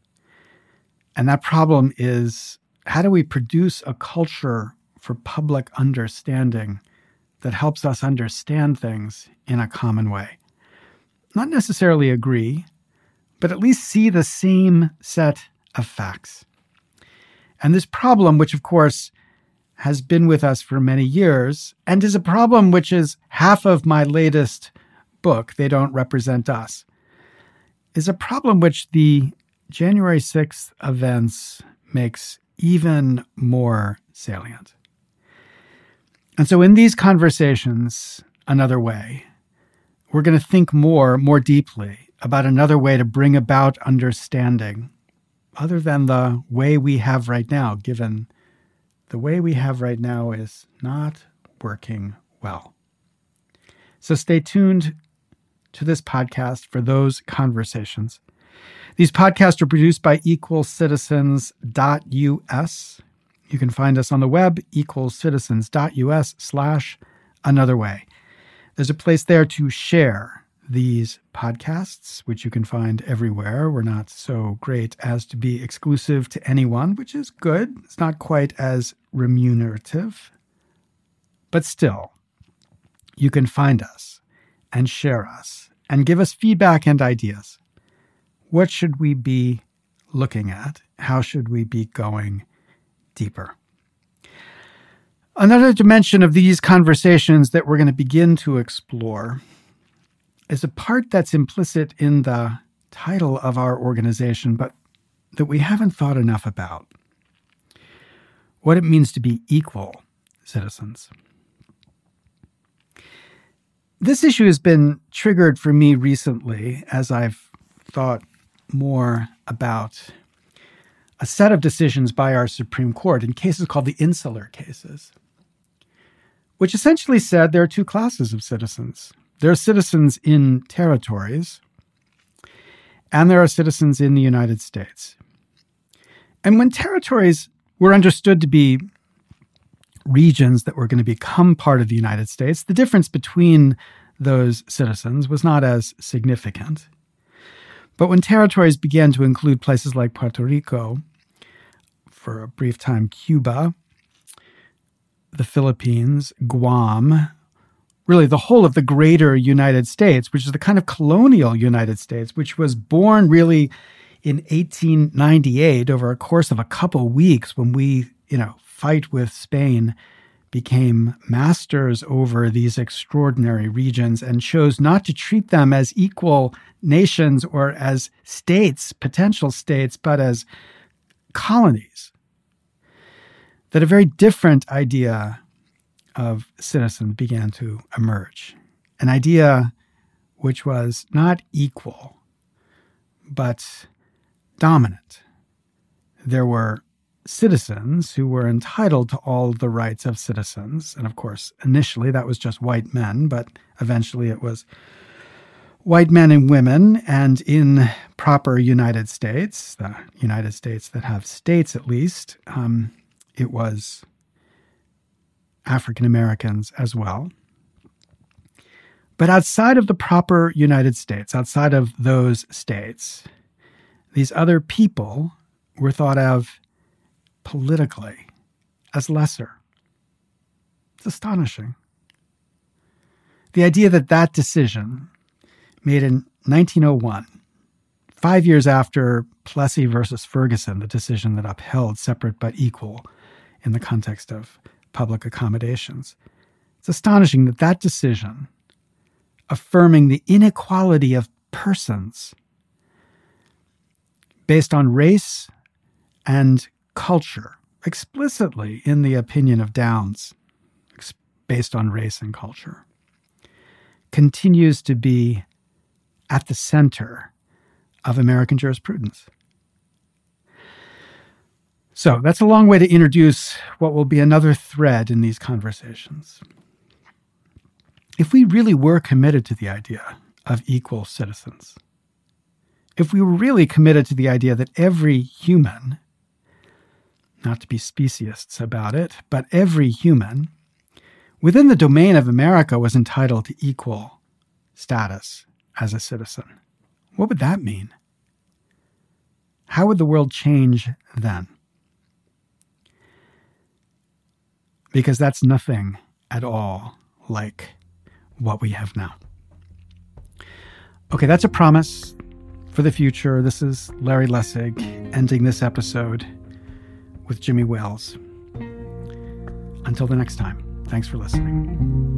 And that problem is how do we produce a culture for public understanding that helps us understand things in a common way? Not necessarily agree, but at least see the same set of facts. And this problem, which of course has been with us for many years, and is a problem which is half of my latest book, They Don't Represent Us, is a problem which the January 6th events makes even more salient. And so, in these conversations, another way, we're going to think more, more deeply about another way to bring about understanding other than the way we have right now, given the way we have right now is not working well. So stay tuned to this podcast for those conversations. These podcasts are produced by equalcitizens.us. You can find us on the web, equalcitizens.us slash another way. There's a place there to share these podcasts, which you can find everywhere. We're not so great as to be exclusive to anyone, which is good. It's not quite as remunerative. But still, you can find us and share us and give us feedback and ideas. What should we be looking at? How should we be going deeper? Another dimension of these conversations that we're going to begin to explore is a part that's implicit in the title of our organization, but that we haven't thought enough about what it means to be equal citizens. This issue has been triggered for me recently as I've thought more about a set of decisions by our Supreme Court in cases called the insular cases, which essentially said there are two classes of citizens there are citizens in territories, and there are citizens in the United States. And when territories were understood to be regions that were going to become part of the United States, the difference between those citizens was not as significant. But when territories began to include places like Puerto Rico, for a brief time, Cuba, the Philippines, Guam, really the whole of the greater United States, which is the kind of colonial United States, which was born really in 1898 over a course of a couple weeks when we, you know, fight with Spain became masters over these extraordinary regions and chose not to treat them as equal nations or as states, potential states, but as colonies. That a very different idea of citizens began to emerge. An idea which was not equal, but dominant. There were citizens who were entitled to all the rights of citizens. And of course, initially that was just white men, but eventually it was white men and women. And in proper United States, the United States that have states at least, um, it was African Americans as well. But outside of the proper United States, outside of those states, these other people were thought of politically as lesser. It's astonishing. The idea that that decision, made in 1901, five years after Plessy versus Ferguson, the decision that upheld separate but equal in the context of public accommodations. It's astonishing that that decision, affirming the inequality of persons based on race and culture, explicitly in the opinion of Downes, based on race and culture, continues to be at the center of American jurisprudence. So that's a long way to introduce what will be another thread in these conversations. If we really were committed to the idea of equal citizens, if we were really committed to the idea that every human, not to be speciesists about it, but every human within the domain of America was entitled to equal status as a citizen, what would that mean? How would the world change then? Because that's nothing at all like what we have now. Okay, that's a promise for the future. This is Larry Lessig ending this episode with Jimmy Wales. Until the next time, thanks for listening.